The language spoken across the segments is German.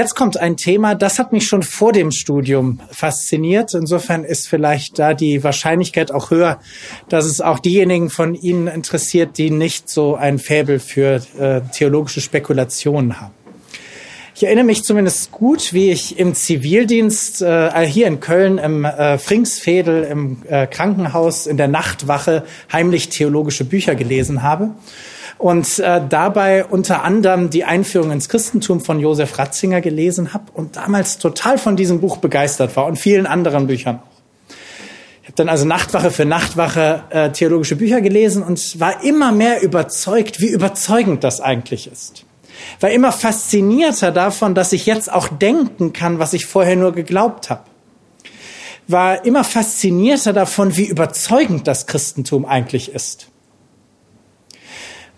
Jetzt kommt ein Thema, das hat mich schon vor dem Studium fasziniert. Insofern ist vielleicht da die Wahrscheinlichkeit auch höher, dass es auch diejenigen von Ihnen interessiert, die nicht so ein Faible für äh, theologische Spekulationen haben. Ich erinnere mich zumindest gut, wie ich im Zivildienst äh, hier in Köln im äh, Fringsfädel im äh, Krankenhaus in der Nachtwache heimlich theologische Bücher gelesen habe und äh, dabei unter anderem die Einführung ins Christentum von Josef Ratzinger gelesen habe und damals total von diesem Buch begeistert war und vielen anderen Büchern auch. Ich habe dann also Nachtwache für Nachtwache äh, theologische Bücher gelesen und war immer mehr überzeugt, wie überzeugend das eigentlich ist war immer faszinierter davon, dass ich jetzt auch denken kann, was ich vorher nur geglaubt habe. War immer faszinierter davon, wie überzeugend das Christentum eigentlich ist.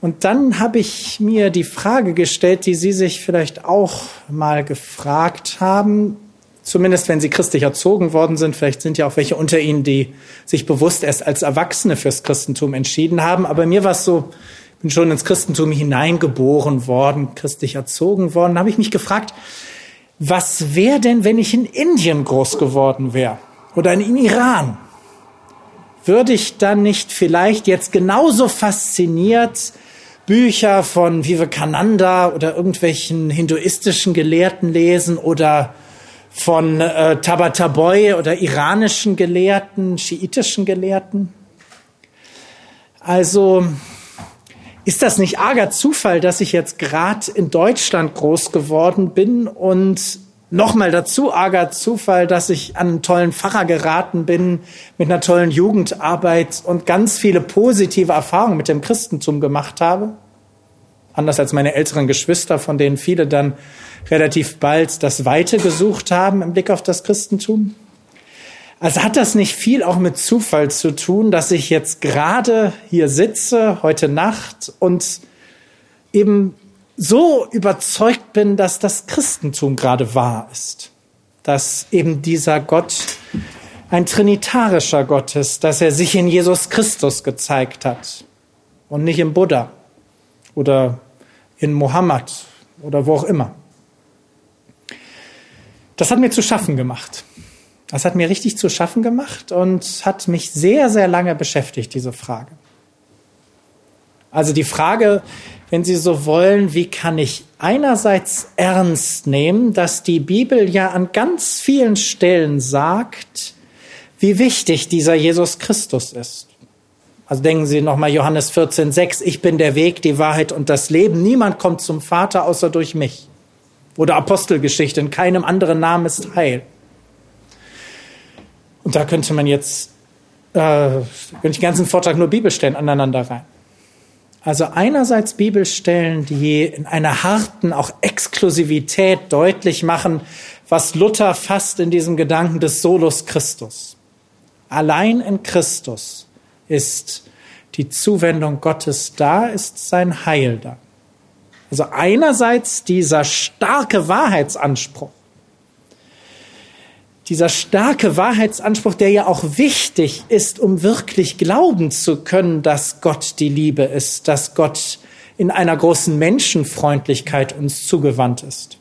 Und dann habe ich mir die Frage gestellt, die Sie sich vielleicht auch mal gefragt haben, zumindest wenn Sie christlich erzogen worden sind. Vielleicht sind ja auch welche unter Ihnen, die sich bewusst erst als Erwachsene fürs Christentum entschieden haben. Aber mir war es so, bin schon ins Christentum hineingeboren worden, christlich erzogen worden, habe ich mich gefragt, was wäre denn, wenn ich in Indien groß geworden wäre oder in Iran? Würde ich dann nicht vielleicht jetzt genauso fasziniert Bücher von Vivekananda oder irgendwelchen hinduistischen Gelehrten lesen oder von äh, Tabataboy oder iranischen Gelehrten, schiitischen Gelehrten? Also ist das nicht arger Zufall, dass ich jetzt gerade in Deutschland groß geworden bin und nochmal dazu arger Zufall, dass ich an einen tollen Pfarrer geraten bin mit einer tollen Jugendarbeit und ganz viele positive Erfahrungen mit dem Christentum gemacht habe? Anders als meine älteren Geschwister, von denen viele dann relativ bald das Weite gesucht haben im Blick auf das Christentum? Also hat das nicht viel auch mit Zufall zu tun, dass ich jetzt gerade hier sitze, heute Nacht, und eben so überzeugt bin, dass das Christentum gerade wahr ist. Dass eben dieser Gott ein trinitarischer Gott ist, dass er sich in Jesus Christus gezeigt hat und nicht im Buddha oder in Mohammed oder wo auch immer. Das hat mir zu schaffen gemacht. Das hat mir richtig zu schaffen gemacht und hat mich sehr, sehr lange beschäftigt, diese Frage. Also die Frage, wenn Sie so wollen, wie kann ich einerseits ernst nehmen, dass die Bibel ja an ganz vielen Stellen sagt, wie wichtig dieser Jesus Christus ist. Also denken Sie nochmal Johannes 14, 6, ich bin der Weg, die Wahrheit und das Leben. Niemand kommt zum Vater außer durch mich. Oder Apostelgeschichte, in keinem anderen Namen ist Heil. Und da könnte man jetzt, äh, könnte ich den ganzen Vortrag nur Bibelstellen aneinander rein. Also einerseits Bibelstellen, die in einer harten, auch Exklusivität deutlich machen, was Luther fasst in diesem Gedanken des Solus Christus. Allein in Christus ist die Zuwendung Gottes da, ist sein Heil da. Also einerseits dieser starke Wahrheitsanspruch, dieser starke Wahrheitsanspruch, der ja auch wichtig ist, um wirklich glauben zu können, dass Gott die Liebe ist, dass Gott in einer großen Menschenfreundlichkeit uns zugewandt ist.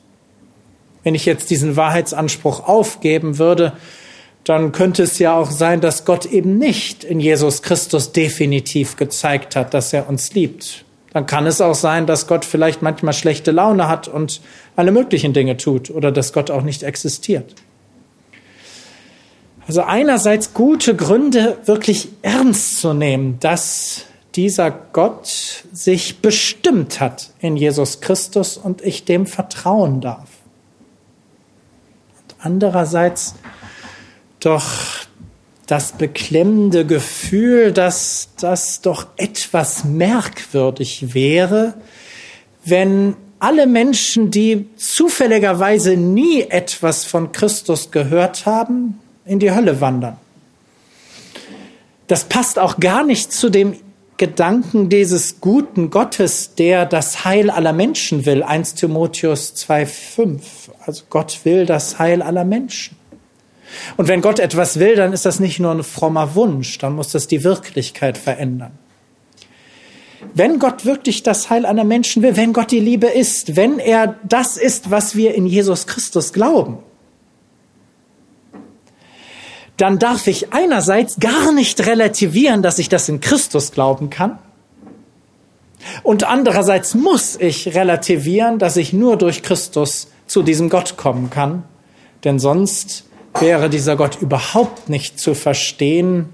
Wenn ich jetzt diesen Wahrheitsanspruch aufgeben würde, dann könnte es ja auch sein, dass Gott eben nicht in Jesus Christus definitiv gezeigt hat, dass er uns liebt. Dann kann es auch sein, dass Gott vielleicht manchmal schlechte Laune hat und alle möglichen Dinge tut oder dass Gott auch nicht existiert. Also einerseits gute Gründe, wirklich ernst zu nehmen, dass dieser Gott sich bestimmt hat in Jesus Christus und ich dem vertrauen darf. Und andererseits doch das beklemmende Gefühl, dass das doch etwas merkwürdig wäre, wenn alle Menschen, die zufälligerweise nie etwas von Christus gehört haben, in die Hölle wandern. Das passt auch gar nicht zu dem Gedanken dieses guten Gottes, der das Heil aller Menschen will. 1 Timotheus 2,5. Also Gott will das Heil aller Menschen. Und wenn Gott etwas will, dann ist das nicht nur ein frommer Wunsch, dann muss das die Wirklichkeit verändern. Wenn Gott wirklich das Heil einer Menschen will, wenn Gott die Liebe ist, wenn er das ist, was wir in Jesus Christus glauben, dann darf ich einerseits gar nicht relativieren, dass ich das in Christus glauben kann. Und andererseits muss ich relativieren, dass ich nur durch Christus zu diesem Gott kommen kann. Denn sonst wäre dieser Gott überhaupt nicht zu verstehen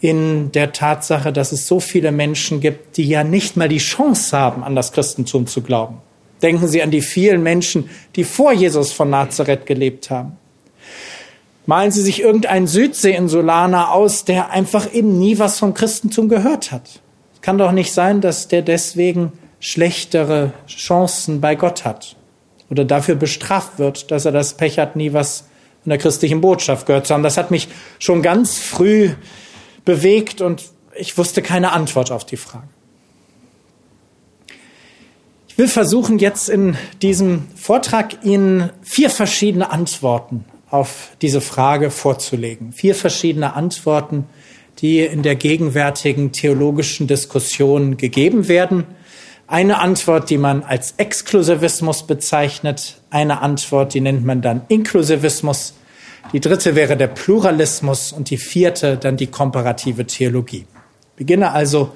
in der Tatsache, dass es so viele Menschen gibt, die ja nicht mal die Chance haben, an das Christentum zu glauben. Denken Sie an die vielen Menschen, die vor Jesus von Nazareth gelebt haben. Malen Sie sich irgendeinen Südseeinsulaner aus, der einfach eben nie was vom Christentum gehört hat. Es kann doch nicht sein, dass der deswegen schlechtere Chancen bei Gott hat oder dafür bestraft wird, dass er das Pech hat, nie was in der christlichen Botschaft gehört zu haben. Das hat mich schon ganz früh bewegt und ich wusste keine Antwort auf die Frage. Ich will versuchen, jetzt in diesem Vortrag Ihnen vier verschiedene Antworten auf diese Frage vorzulegen. Vier verschiedene Antworten, die in der gegenwärtigen theologischen Diskussion gegeben werden. Eine Antwort, die man als Exklusivismus bezeichnet, eine Antwort, die nennt man dann Inklusivismus, die dritte wäre der Pluralismus und die vierte dann die komparative Theologie. Ich beginne also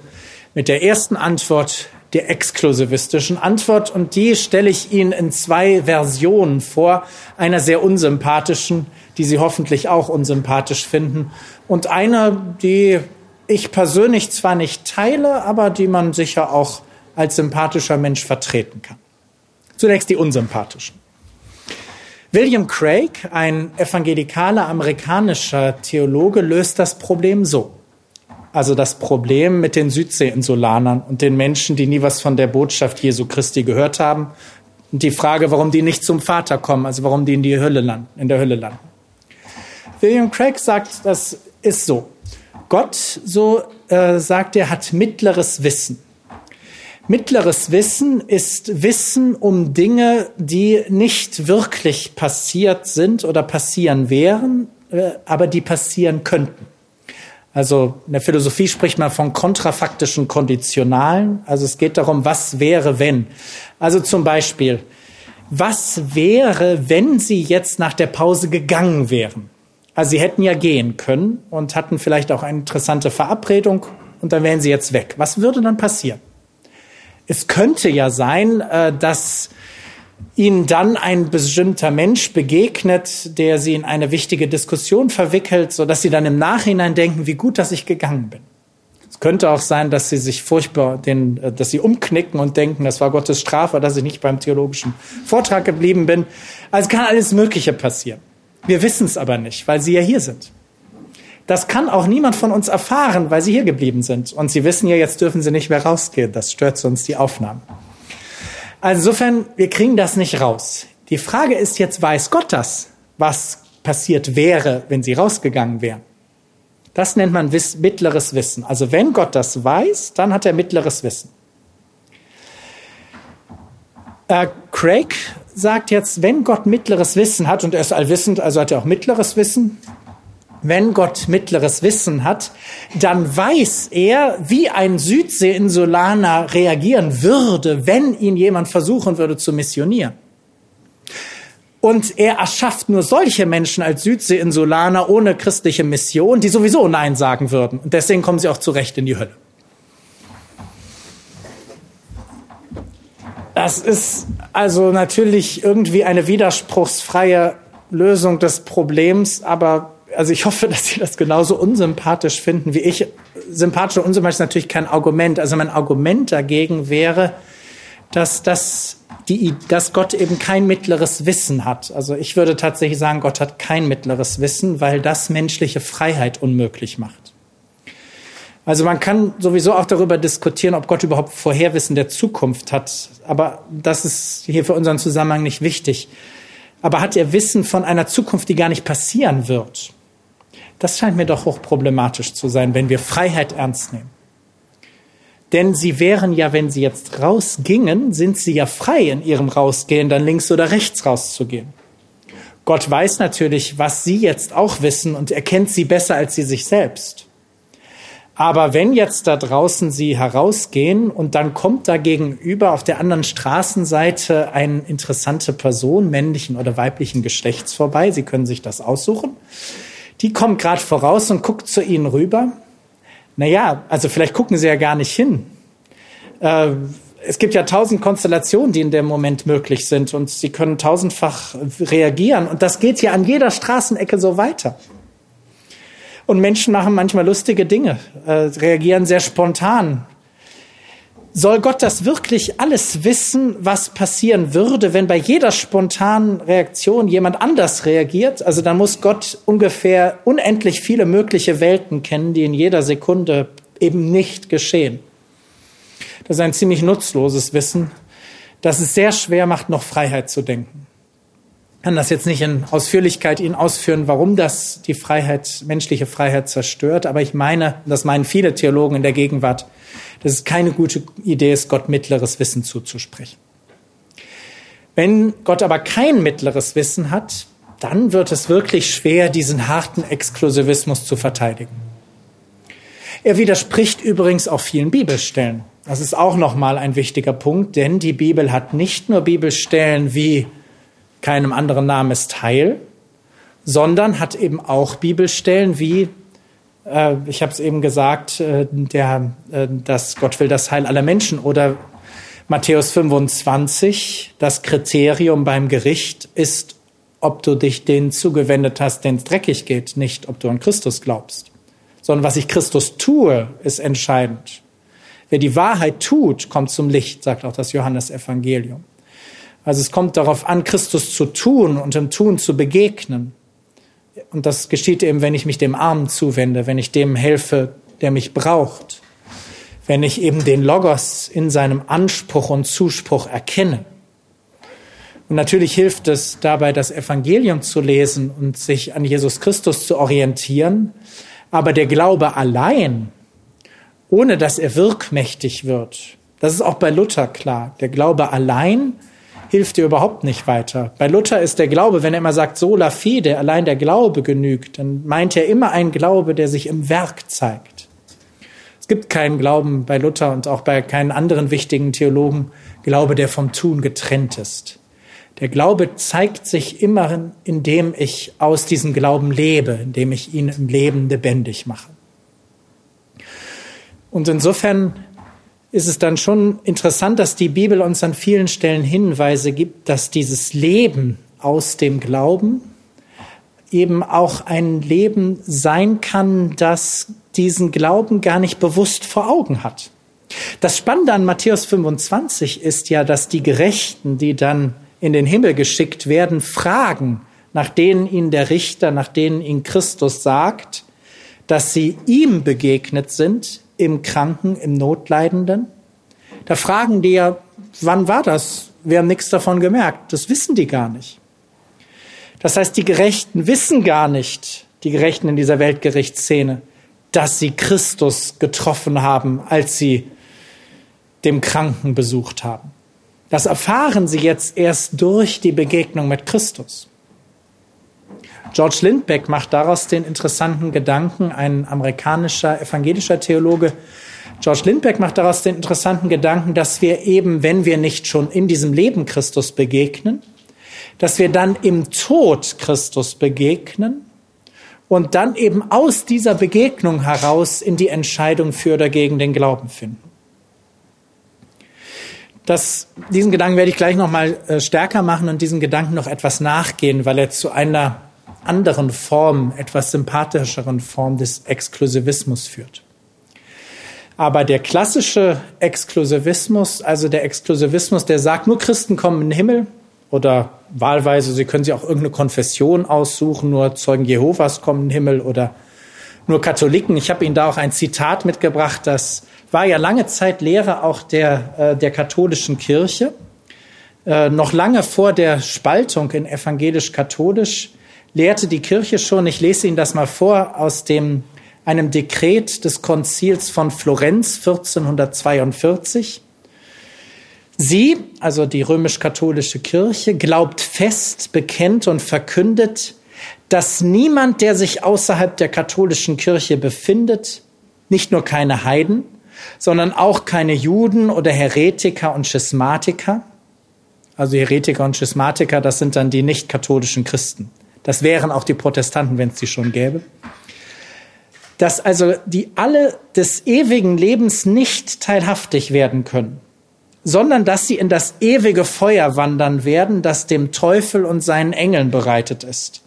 mit der ersten Antwort, der exklusivistischen Antwort. Und die stelle ich Ihnen in zwei Versionen vor. Einer sehr unsympathischen, die Sie hoffentlich auch unsympathisch finden. Und einer, die ich persönlich zwar nicht teile, aber die man sicher auch als sympathischer Mensch vertreten kann. Zunächst die unsympathischen. William Craig, ein evangelikaler amerikanischer Theologe, löst das Problem so also das Problem mit den Südseeinsulanern und den Menschen, die nie was von der Botschaft Jesu Christi gehört haben. Und die Frage, warum die nicht zum Vater kommen, also warum die in, die Hölle landen, in der Hölle landen. William Craig sagt, das ist so. Gott, so äh, sagt er, hat mittleres Wissen. Mittleres Wissen ist Wissen um Dinge, die nicht wirklich passiert sind oder passieren wären, äh, aber die passieren könnten. Also in der Philosophie spricht man von kontrafaktischen Konditionalen. Also es geht darum, was wäre, wenn. Also zum Beispiel, was wäre, wenn Sie jetzt nach der Pause gegangen wären? Also Sie hätten ja gehen können und hatten vielleicht auch eine interessante Verabredung und dann wären Sie jetzt weg. Was würde dann passieren? Es könnte ja sein, äh, dass ihnen dann ein bestimmter Mensch begegnet, der sie in eine wichtige Diskussion verwickelt, so dass sie dann im Nachhinein denken, wie gut, dass ich gegangen bin. Es könnte auch sein, dass sie sich furchtbar, den, äh, dass sie umknicken und denken, das war Gottes Strafe, dass ich nicht beim theologischen Vortrag geblieben bin. Also kann alles Mögliche passieren. Wir wissen es aber nicht, weil sie ja hier sind. Das kann auch niemand von uns erfahren, weil sie hier geblieben sind. Und sie wissen ja, jetzt dürfen sie nicht mehr rausgehen. Das stört sonst die Aufnahmen. Also insofern, wir kriegen das nicht raus. Die Frage ist jetzt, weiß Gott das, was passiert wäre, wenn sie rausgegangen wären? Das nennt man wiss mittleres Wissen. Also wenn Gott das weiß, dann hat er mittleres Wissen. Äh, Craig sagt jetzt, wenn Gott mittleres Wissen hat, und er ist allwissend, also hat er auch mittleres Wissen, wenn Gott mittleres Wissen hat, dann weiß er, wie ein Südseeinsulaner reagieren würde, wenn ihn jemand versuchen würde zu missionieren. Und er erschafft nur solche Menschen als Südseeinsulaner ohne christliche Mission, die sowieso Nein sagen würden. Und deswegen kommen sie auch zurecht in die Hölle. Das ist also natürlich irgendwie eine widerspruchsfreie Lösung des Problems, aber also ich hoffe, dass Sie das genauso unsympathisch finden wie ich. Sympathisch und unsympathisch ist natürlich kein Argument. Also mein Argument dagegen wäre, dass das die, dass Gott eben kein mittleres Wissen hat. Also ich würde tatsächlich sagen, Gott hat kein mittleres Wissen, weil das menschliche Freiheit unmöglich macht. Also man kann sowieso auch darüber diskutieren, ob Gott überhaupt Vorherwissen der Zukunft hat. Aber das ist hier für unseren Zusammenhang nicht wichtig. Aber hat er Wissen von einer Zukunft, die gar nicht passieren wird? Das scheint mir doch hochproblematisch zu sein, wenn wir Freiheit ernst nehmen. Denn sie wären ja, wenn sie jetzt rausgingen, sind sie ja frei in ihrem Rausgehen, dann links oder rechts rauszugehen. Gott weiß natürlich, was sie jetzt auch wissen und erkennt sie besser als sie sich selbst. Aber wenn jetzt da draußen Sie herausgehen und dann kommt da gegenüber auf der anderen Straßenseite eine interessante Person, männlichen oder weiblichen Geschlechts vorbei, Sie können sich das aussuchen, die kommt gerade voraus und guckt zu Ihnen rüber. Naja, also vielleicht gucken Sie ja gar nicht hin. Äh, es gibt ja tausend Konstellationen, die in dem Moment möglich sind und Sie können tausendfach reagieren und das geht ja an jeder Straßenecke so weiter. Und Menschen machen manchmal lustige Dinge, äh, reagieren sehr spontan. Soll Gott das wirklich alles wissen, was passieren würde, wenn bei jeder spontanen Reaktion jemand anders reagiert? Also dann muss Gott ungefähr unendlich viele mögliche Welten kennen, die in jeder Sekunde eben nicht geschehen. Das ist ein ziemlich nutzloses Wissen, das es sehr schwer macht, noch Freiheit zu denken kann das jetzt nicht in Ausführlichkeit Ihnen ausführen, warum das die Freiheit, menschliche Freiheit zerstört. Aber ich meine, das meinen viele Theologen in der Gegenwart, dass es keine gute Idee ist, Gott mittleres Wissen zuzusprechen. Wenn Gott aber kein mittleres Wissen hat, dann wird es wirklich schwer, diesen harten Exklusivismus zu verteidigen. Er widerspricht übrigens auch vielen Bibelstellen. Das ist auch nochmal ein wichtiger Punkt, denn die Bibel hat nicht nur Bibelstellen wie keinem anderen Namen ist Teil, sondern hat eben auch Bibelstellen wie, äh, ich habe es eben gesagt, äh, der, äh, dass Gott will das Heil aller Menschen oder Matthäus 25, das Kriterium beim Gericht ist, ob du dich denen zugewendet hast, denen es dreckig geht, nicht ob du an Christus glaubst, sondern was ich Christus tue, ist entscheidend. Wer die Wahrheit tut, kommt zum Licht, sagt auch das Johannesevangelium. Also es kommt darauf an, Christus zu tun und im Tun zu begegnen. Und das geschieht eben, wenn ich mich dem Armen zuwende, wenn ich dem helfe, der mich braucht, wenn ich eben den Logos in seinem Anspruch und Zuspruch erkenne. Und natürlich hilft es dabei, das Evangelium zu lesen und sich an Jesus Christus zu orientieren. Aber der Glaube allein, ohne dass er wirkmächtig wird, das ist auch bei Luther klar. Der Glaube allein hilft dir überhaupt nicht weiter. Bei Luther ist der Glaube, wenn er immer sagt, sola fide, allein der Glaube genügt, dann meint er immer einen Glaube, der sich im Werk zeigt. Es gibt keinen Glauben bei Luther und auch bei keinen anderen wichtigen Theologen, Glaube, der vom Tun getrennt ist. Der Glaube zeigt sich immer, indem ich aus diesem Glauben lebe, indem ich ihn im Leben lebendig mache. Und insofern ist es dann schon interessant, dass die Bibel uns an vielen Stellen Hinweise gibt, dass dieses Leben aus dem Glauben eben auch ein Leben sein kann, das diesen Glauben gar nicht bewusst vor Augen hat. Das Spannende an Matthäus 25 ist ja, dass die Gerechten, die dann in den Himmel geschickt werden, fragen, nach denen ihnen der Richter, nach denen ihnen Christus sagt, dass sie ihm begegnet sind im Kranken, im Notleidenden. Da fragen die ja, wann war das? Wir haben nichts davon gemerkt. Das wissen die gar nicht. Das heißt, die Gerechten wissen gar nicht, die Gerechten in dieser Weltgerichtsszene, dass sie Christus getroffen haben, als sie dem Kranken besucht haben. Das erfahren sie jetzt erst durch die Begegnung mit Christus. George Lindbeck macht daraus den interessanten Gedanken, ein amerikanischer evangelischer Theologe. George Lindbeck macht daraus den interessanten Gedanken, dass wir eben, wenn wir nicht schon in diesem Leben Christus begegnen, dass wir dann im Tod Christus begegnen und dann eben aus dieser Begegnung heraus in die Entscheidung für oder gegen den Glauben finden. Das, diesen Gedanken werde ich gleich noch mal äh, stärker machen und diesen Gedanken noch etwas nachgehen, weil er zu einer anderen Form, etwas sympathischeren Form des Exklusivismus führt. Aber der klassische Exklusivismus, also der Exklusivismus, der sagt, nur Christen kommen in den Himmel oder wahlweise, Sie können sich auch irgendeine Konfession aussuchen, nur Zeugen Jehovas kommen in den Himmel oder nur Katholiken. Ich habe Ihnen da auch ein Zitat mitgebracht, das war ja lange Zeit Lehre auch der, äh, der katholischen Kirche. Äh, noch lange vor der Spaltung in evangelisch-katholisch lehrte die Kirche schon, ich lese Ihnen das mal vor, aus dem, einem Dekret des Konzils von Florenz 1442. Sie, also die römisch-katholische Kirche, glaubt fest, bekennt und verkündet, dass niemand, der sich außerhalb der katholischen Kirche befindet, Nicht nur keine Heiden, sondern auch keine Juden oder Heretiker und Schismatiker. Also Heretiker und Schismatiker, das sind dann die nicht katholischen Christen. Das wären auch die Protestanten, wenn es die schon gäbe. Dass also die alle des ewigen Lebens nicht teilhaftig werden können, sondern dass sie in das ewige Feuer wandern werden, das dem Teufel und seinen Engeln bereitet ist,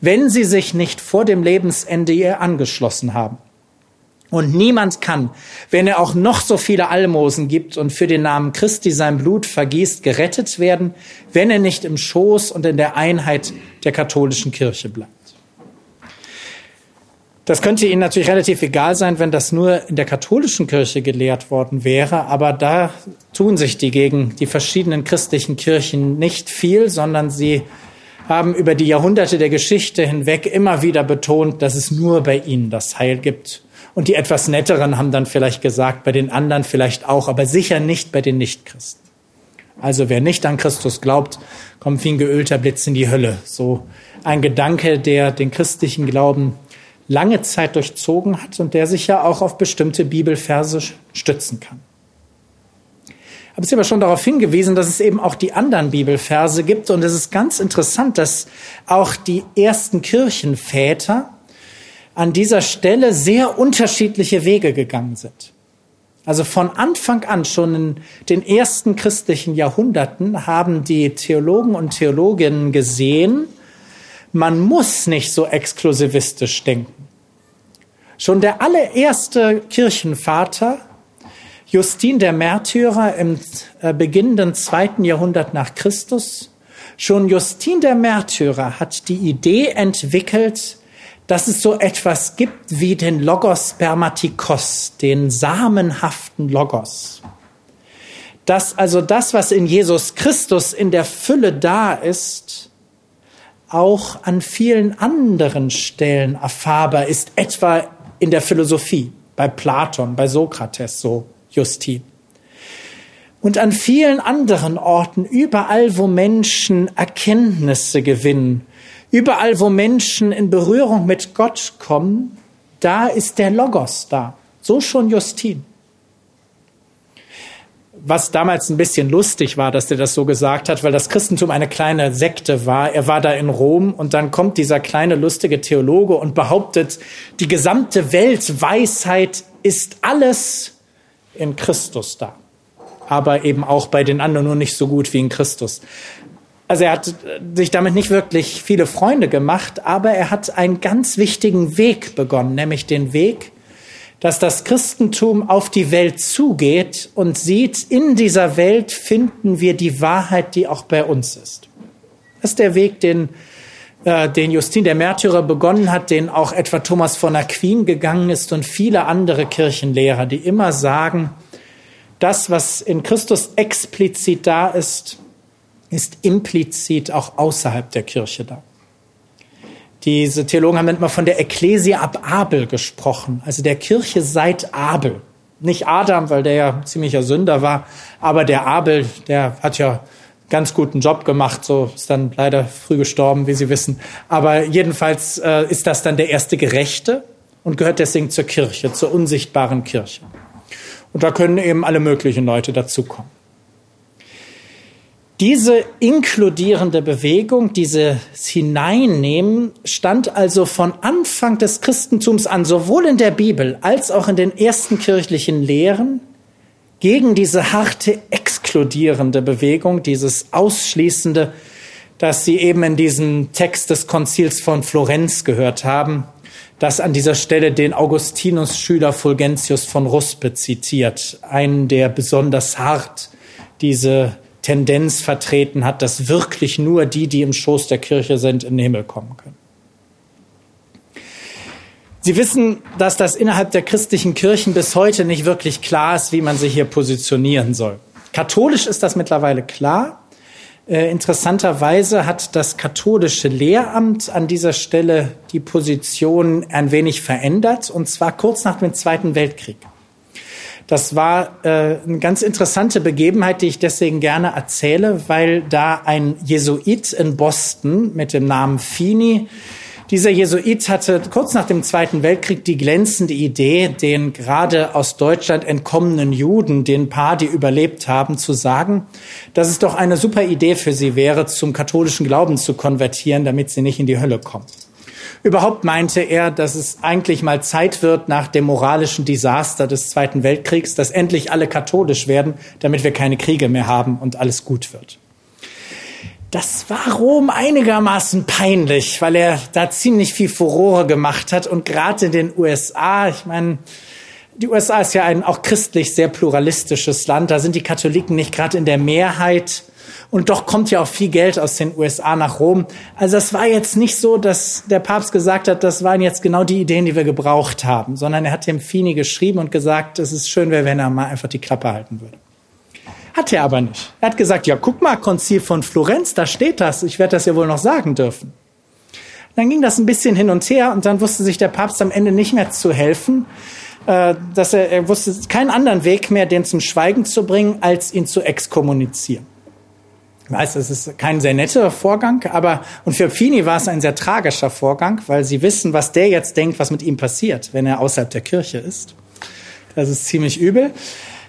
wenn sie sich nicht vor dem Lebensende ihr angeschlossen haben. Und niemand kann, wenn er auch noch so viele Almosen gibt und für den Namen Christi sein Blut vergießt, gerettet werden, wenn er nicht im Schoß und in der Einheit der katholischen Kirche bleibt. Das könnte Ihnen natürlich relativ egal sein, wenn das nur in der katholischen Kirche gelehrt worden wäre, aber da tun sich die gegen die verschiedenen christlichen Kirchen nicht viel, sondern sie haben über die Jahrhunderte der Geschichte hinweg immer wieder betont, dass es nur bei ihnen das Heil gibt und die etwas netteren haben dann vielleicht gesagt, bei den anderen vielleicht auch, aber sicher nicht bei den Nichtchristen. Also wer nicht an Christus glaubt, kommt wie ein geölter Blitz in die Hölle. So ein Gedanke, der den christlichen Glauben lange Zeit durchzogen hat und der sich ja auch auf bestimmte Bibelverse stützen kann. Aber es ist aber schon darauf hingewiesen, dass es eben auch die anderen Bibelverse gibt. Und es ist ganz interessant, dass auch die ersten Kirchenväter an dieser Stelle sehr unterschiedliche Wege gegangen sind. Also von Anfang an, schon in den ersten christlichen Jahrhunderten, haben die Theologen und Theologinnen gesehen, man muss nicht so exklusivistisch denken. Schon der allererste Kirchenvater, Justin der Märtyrer im äh, beginnenden zweiten Jahrhundert nach Christus, schon Justin der Märtyrer hat die Idee entwickelt, dass es so etwas gibt wie den Logos Spermatikos, den samenhaften Logos. Dass also das, was in Jesus Christus in der Fülle da ist, auch an vielen anderen Stellen erfahrbar ist, etwa in der Philosophie, bei Platon, bei Sokrates, so Justin. Und an vielen anderen Orten, überall, wo Menschen Erkenntnisse gewinnen, Überall, wo Menschen in Berührung mit Gott kommen, da ist der Logos da. So schon Justin. Was damals ein bisschen lustig war, dass er das so gesagt hat, weil das Christentum eine kleine Sekte war. Er war da in Rom und dann kommt dieser kleine lustige Theologe und behauptet, die gesamte Weltweisheit ist alles in Christus da. Aber eben auch bei den anderen nur nicht so gut wie in Christus. Also er hat sich damit nicht wirklich viele Freunde gemacht, aber er hat einen ganz wichtigen Weg begonnen, nämlich den Weg, dass das Christentum auf die Welt zugeht und sieht, in dieser Welt finden wir die Wahrheit, die auch bei uns ist. Das ist der Weg, den, äh, den Justin der Märtyrer begonnen hat, den auch etwa Thomas von Aquin gegangen ist und viele andere Kirchenlehrer, die immer sagen, das, was in Christus explizit da ist, ist implizit auch außerhalb der Kirche da. Diese Theologen haben immer von der Ekklesia ab Abel gesprochen, also der Kirche seit Abel. Nicht Adam, weil der ja ziemlicher Sünder war, aber der Abel, der hat ja ganz guten Job gemacht, so ist dann leider früh gestorben, wie Sie wissen. Aber jedenfalls äh, ist das dann der erste Gerechte und gehört deswegen zur Kirche, zur unsichtbaren Kirche. Und da können eben alle möglichen Leute dazukommen. Diese inkludierende Bewegung, dieses Hineinnehmen, stand also von Anfang des Christentums an, sowohl in der Bibel als auch in den ersten kirchlichen Lehren, gegen diese harte exkludierende Bewegung, dieses Ausschließende, das Sie eben in diesem Text des Konzils von Florenz gehört haben, das an dieser Stelle den Augustinus-Schüler Fulgentius von Ruspe zitiert, einen, der besonders hart diese Tendenz vertreten hat, dass wirklich nur die, die im Schoß der Kirche sind, in den Himmel kommen können. Sie wissen, dass das innerhalb der christlichen Kirchen bis heute nicht wirklich klar ist, wie man sich hier positionieren soll. Katholisch ist das mittlerweile klar. Äh, interessanterweise hat das katholische Lehramt an dieser Stelle die Position ein wenig verändert, und zwar kurz nach dem Zweiten Weltkrieg. Das war äh, eine ganz interessante Begebenheit, die ich deswegen gerne erzähle, weil da ein Jesuit in Boston mit dem Namen Fini Dieser Jesuit hatte kurz nach dem Zweiten Weltkrieg die glänzende Idee, den gerade aus Deutschland entkommenen Juden, den paar, die überlebt haben, zu sagen, dass es doch eine super Idee für sie wäre, zum katholischen Glauben zu konvertieren, damit sie nicht in die Hölle kommen. Überhaupt meinte er, dass es eigentlich mal Zeit wird nach dem moralischen Desaster des Zweiten Weltkriegs, dass endlich alle katholisch werden, damit wir keine Kriege mehr haben und alles gut wird. Das war Rom einigermaßen peinlich, weil er da ziemlich viel Furore gemacht hat und gerade in den USA, ich meine, die USA ist ja ein auch christlich sehr pluralistisches Land, da sind die Katholiken nicht gerade in der Mehrheit und doch kommt ja auch viel Geld aus den USA nach Rom. Also es war jetzt nicht so, dass der Papst gesagt hat, das waren jetzt genau die Ideen, die wir gebraucht haben, sondern er hat dem Fini geschrieben und gesagt, es ist schön wenn er mal einfach die Klappe halten würde. Hat er aber nicht. Er hat gesagt, ja, guck mal, Konzil von Florenz, da steht das. Ich werde das ja wohl noch sagen dürfen. Dann ging das ein bisschen hin und her und dann wusste sich der Papst am Ende nicht mehr zu helfen, dass er, er wusste keinen anderen Weg mehr, den zum Schweigen zu bringen, als ihn zu exkommunizieren. Ich weiß, es ist kein sehr netter Vorgang, aber und für Fini war es ein sehr tragischer Vorgang, weil sie wissen, was der jetzt denkt, was mit ihm passiert, wenn er außerhalb der Kirche ist. Das ist ziemlich übel.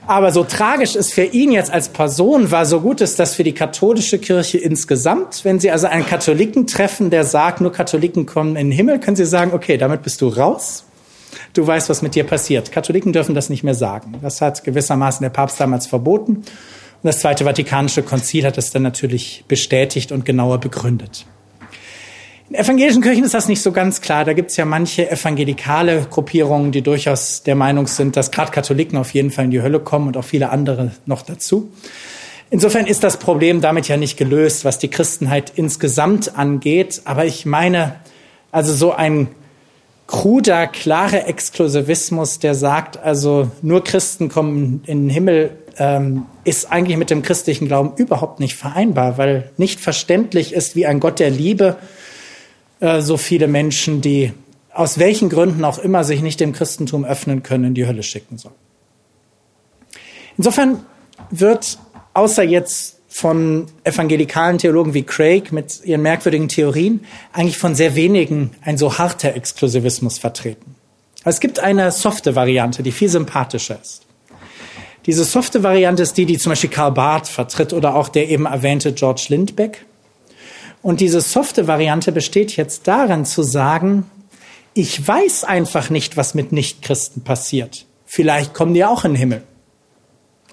Aber so tragisch es für ihn jetzt als Person war, so gut ist das für die katholische Kirche insgesamt. Wenn Sie also einen Katholiken treffen, der sagt, nur Katholiken kommen in den Himmel, können Sie sagen, okay, damit bist du raus. Du weißt, was mit dir passiert. Katholiken dürfen das nicht mehr sagen. Das hat gewissermaßen der Papst damals verboten. Und das Zweite Vatikanische Konzil hat es dann natürlich bestätigt und genauer begründet. In evangelischen Kirchen ist das nicht so ganz klar. Da gibt es ja manche evangelikale Gruppierungen, die durchaus der Meinung sind, dass gerade Katholiken auf jeden Fall in die Hölle kommen und auch viele andere noch dazu. Insofern ist das Problem damit ja nicht gelöst, was die Christenheit insgesamt angeht. Aber ich meine, also so ein kruder, klarer Exklusivismus, der sagt, also nur Christen kommen in den Himmel, ähm, ist eigentlich mit dem christlichen Glauben überhaupt nicht vereinbar, weil nicht verständlich ist, wie ein Gott der Liebe äh, so viele Menschen, die aus welchen Gründen auch immer sich nicht dem Christentum öffnen können, in die Hölle schicken soll. Insofern wird außer jetzt von evangelikalen Theologen wie Craig mit ihren merkwürdigen Theorien eigentlich von sehr wenigen ein so harter Exklusivismus vertreten. Es gibt eine softe Variante, die viel sympathischer ist. Diese softe Variante ist die, die zum Beispiel Karl Barth vertritt oder auch der eben erwähnte George Lindbeck. Und diese softe Variante besteht jetzt darin zu sagen, ich weiß einfach nicht, was mit Nichtchristen passiert. Vielleicht kommen die auch in den Himmel.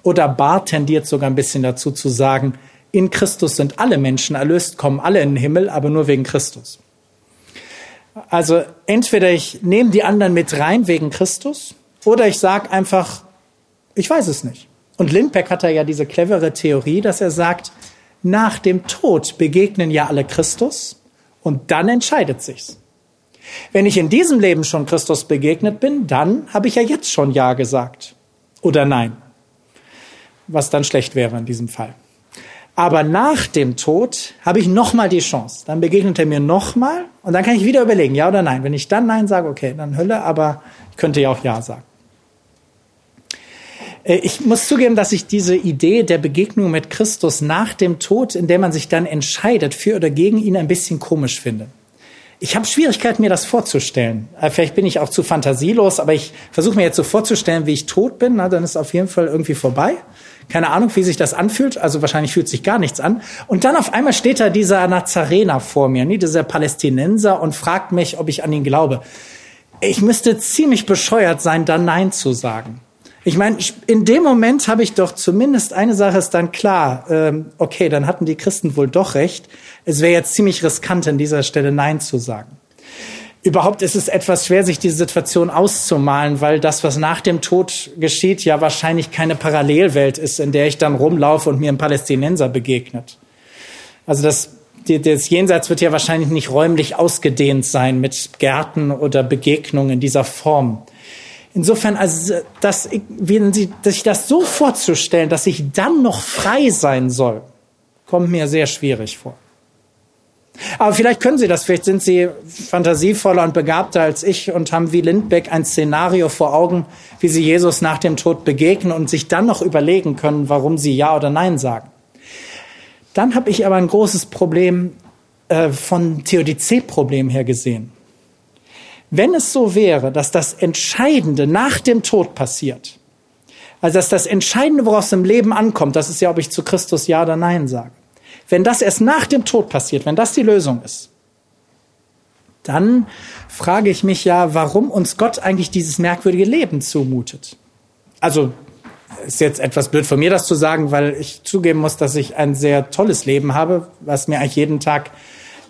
Oder Barth tendiert sogar ein bisschen dazu zu sagen, in Christus sind alle Menschen erlöst, kommen alle in den Himmel, aber nur wegen Christus. Also entweder ich nehme die anderen mit rein wegen Christus oder ich sage einfach, ich weiß es nicht. Und Lindbeck hat da ja diese clevere Theorie, dass er sagt, nach dem Tod begegnen ja alle Christus und dann entscheidet sich's. Wenn ich in diesem Leben schon Christus begegnet bin, dann habe ich ja jetzt schon Ja gesagt. Oder Nein. Was dann schlecht wäre in diesem Fall. Aber nach dem Tod habe ich nochmal die Chance. Dann begegnet er mir nochmal und dann kann ich wieder überlegen, ja oder nein. Wenn ich dann Nein sage, okay, dann Hölle, aber ich könnte ja auch Ja sagen. Äh, ich muss zugeben, dass ich diese Idee der Begegnung mit Christus nach dem Tod, in der man sich dann entscheidet, für oder gegen ihn, ein bisschen komisch finde. Ich habe Schwierigkeiten, mir das vorzustellen. Äh, vielleicht bin ich auch zu fantasielos, aber ich versuche mir jetzt so vorzustellen, wie ich tot bin. Na, dann ist auf jeden Fall irgendwie vorbei. Keine Ahnung, wie sich das anfühlt. Also wahrscheinlich fühlt sich gar nichts an. Und dann auf einmal steht da dieser Nazarener vor mir, nie dieser Palästinenser, und fragt mich, ob ich an ihn glaube. Ich müsste ziemlich bescheuert sein, dann Nein zu sagen. Ich meine, in dem Moment habe ich doch zumindest eine Sache ist dann klar. Ähm, okay, dann hatten die Christen wohl doch recht. Es wäre jetzt ziemlich riskant, an dieser Stelle Nein zu sagen. Überhaupt ist es etwas schwer, sich diese Situation auszumalen, weil das, was nach dem Tod geschieht, ja wahrscheinlich keine Parallelwelt ist, in der ich dann rumlaufe und mir ein Palästinenser begegnet. Also das, das Jenseits wird ja wahrscheinlich nicht räumlich ausgedehnt sein mit Gärten oder Begegnungen in dieser Form. Insofern, also, dass, wenn Sie, sich das so vorzustellen, dass ich dann noch frei sein soll, kommt mir sehr schwierig vor. Aber vielleicht können Sie das, vielleicht sind Sie fantasievoller und begabter als ich und haben wie Lindbeck ein Szenario vor Augen, wie Sie Jesus nach dem Tod begegnen und sich dann noch überlegen können, warum Sie Ja oder Nein sagen. Dann habe ich aber ein großes Problem äh, von Theodizee-Problem her gesehen. Wenn es so wäre, dass das Entscheidende nach dem Tod passiert, also dass das Entscheidende, woraus es im Leben ankommt, das ist ja, ob ich zu Christus Ja oder Nein sage. Wenn das erst nach dem Tod passiert, wenn das die Lösung ist, dann frage ich mich ja, warum uns Gott eigentlich dieses merkwürdige Leben zumutet. Also ist jetzt etwas blöd von mir, das zu sagen, weil ich zugeben muss, dass ich ein sehr tolles Leben habe, was mir eigentlich jeden Tag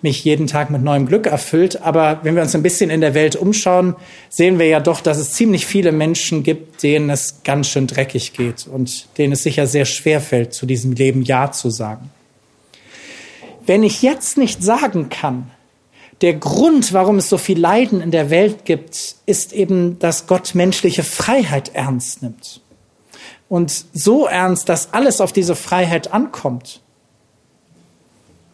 mich jeden Tag mit neuem Glück erfüllt. Aber wenn wir uns ein bisschen in der Welt umschauen, sehen wir ja doch, dass es ziemlich viele Menschen gibt, denen es ganz schön dreckig geht und denen es sicher sehr schwer fällt, zu diesem Leben Ja zu sagen. Wenn ich jetzt nicht sagen kann, der Grund, warum es so viel Leiden in der Welt gibt, ist eben, dass Gott menschliche Freiheit ernst nimmt. Und so ernst, dass alles auf diese Freiheit ankommt.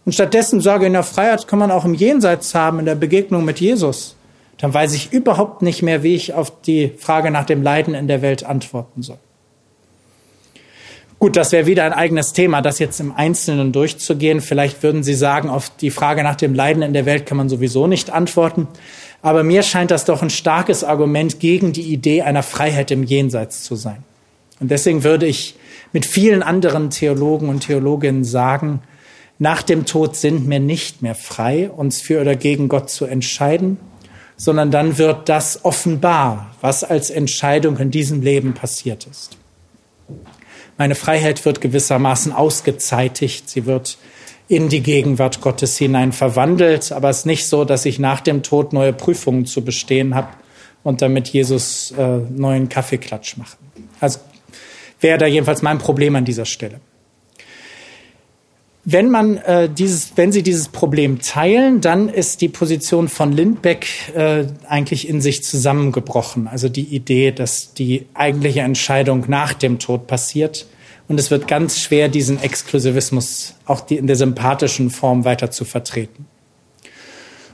Und stattdessen sage, in der Freiheit kann man auch im Jenseits haben, in der Begegnung mit Jesus. Dann weiß ich überhaupt nicht mehr, wie ich auf die Frage nach dem Leiden in der Welt antworten soll. Gut, das wäre wieder ein eigenes Thema, das jetzt im Einzelnen durchzugehen. Vielleicht würden Sie sagen, auf die Frage nach dem Leiden in der Welt kann man sowieso nicht antworten. Aber mir scheint das doch ein starkes Argument gegen die Idee einer Freiheit im Jenseits zu sein. Und deswegen würde ich mit vielen anderen Theologen und Theologinnen sagen, nach dem Tod sind wir nicht mehr frei, uns für oder gegen Gott zu entscheiden, sondern dann wird das offenbar, was als Entscheidung in diesem Leben passiert ist. Meine Freiheit wird gewissermaßen ausgezeitigt, sie wird in die Gegenwart Gottes hinein verwandelt, aber es ist nicht so, dass ich nach dem Tod neue Prüfungen zu bestehen habe und damit Jesus äh, neuen Kaffeeklatsch mache. Also wäre da jedenfalls mein Problem an dieser Stelle. Wenn man äh, dieses, wenn Sie dieses Problem teilen, dann ist die Position von Lindbeck äh, eigentlich in sich zusammengebrochen. Also die Idee, dass die eigentliche Entscheidung nach dem Tod passiert. Und es wird ganz schwer, diesen Exklusivismus auch die, in der sympathischen Form weiter zu vertreten.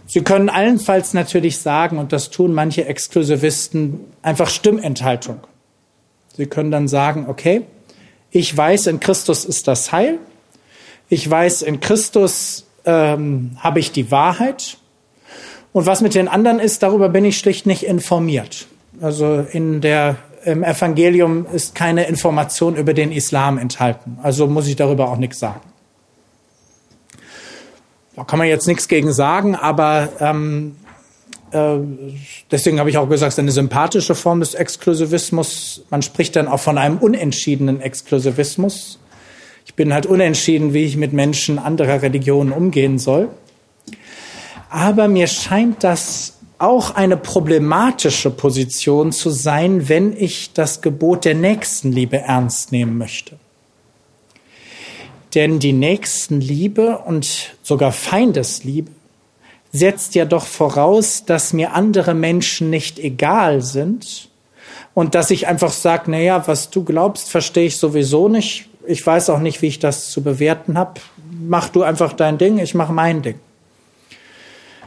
Sie können allenfalls natürlich sagen, und das tun manche Exklusivisten, einfach Stimmenthaltung. Sie können dann sagen, okay, ich weiß, in Christus ist das Heil, ich weiß, in Christus ähm, habe ich die Wahrheit. Und was mit den anderen ist, darüber bin ich schlicht nicht informiert. Also in der, im Evangelium ist keine Information über den Islam enthalten. Also muss ich darüber auch nichts sagen. Da kann man jetzt nichts gegen sagen, aber ähm, äh, deswegen habe ich auch gesagt, es ist eine sympathische Form des Exklusivismus. Man spricht dann auch von einem unentschiedenen Exklusivismus. Ich bin halt unentschieden, wie ich mit Menschen anderer Religionen umgehen soll. Aber mir scheint das auch eine problematische Position zu sein, wenn ich das Gebot der Nächstenliebe ernst nehmen möchte. Denn die Nächstenliebe und sogar Feindesliebe setzt ja doch voraus, dass mir andere Menschen nicht egal sind und dass ich einfach sage, na ja, was du glaubst, verstehe ich sowieso nicht, ich weiß auch nicht, wie ich das zu bewerten habe. Mach du einfach dein Ding, ich mache mein Ding.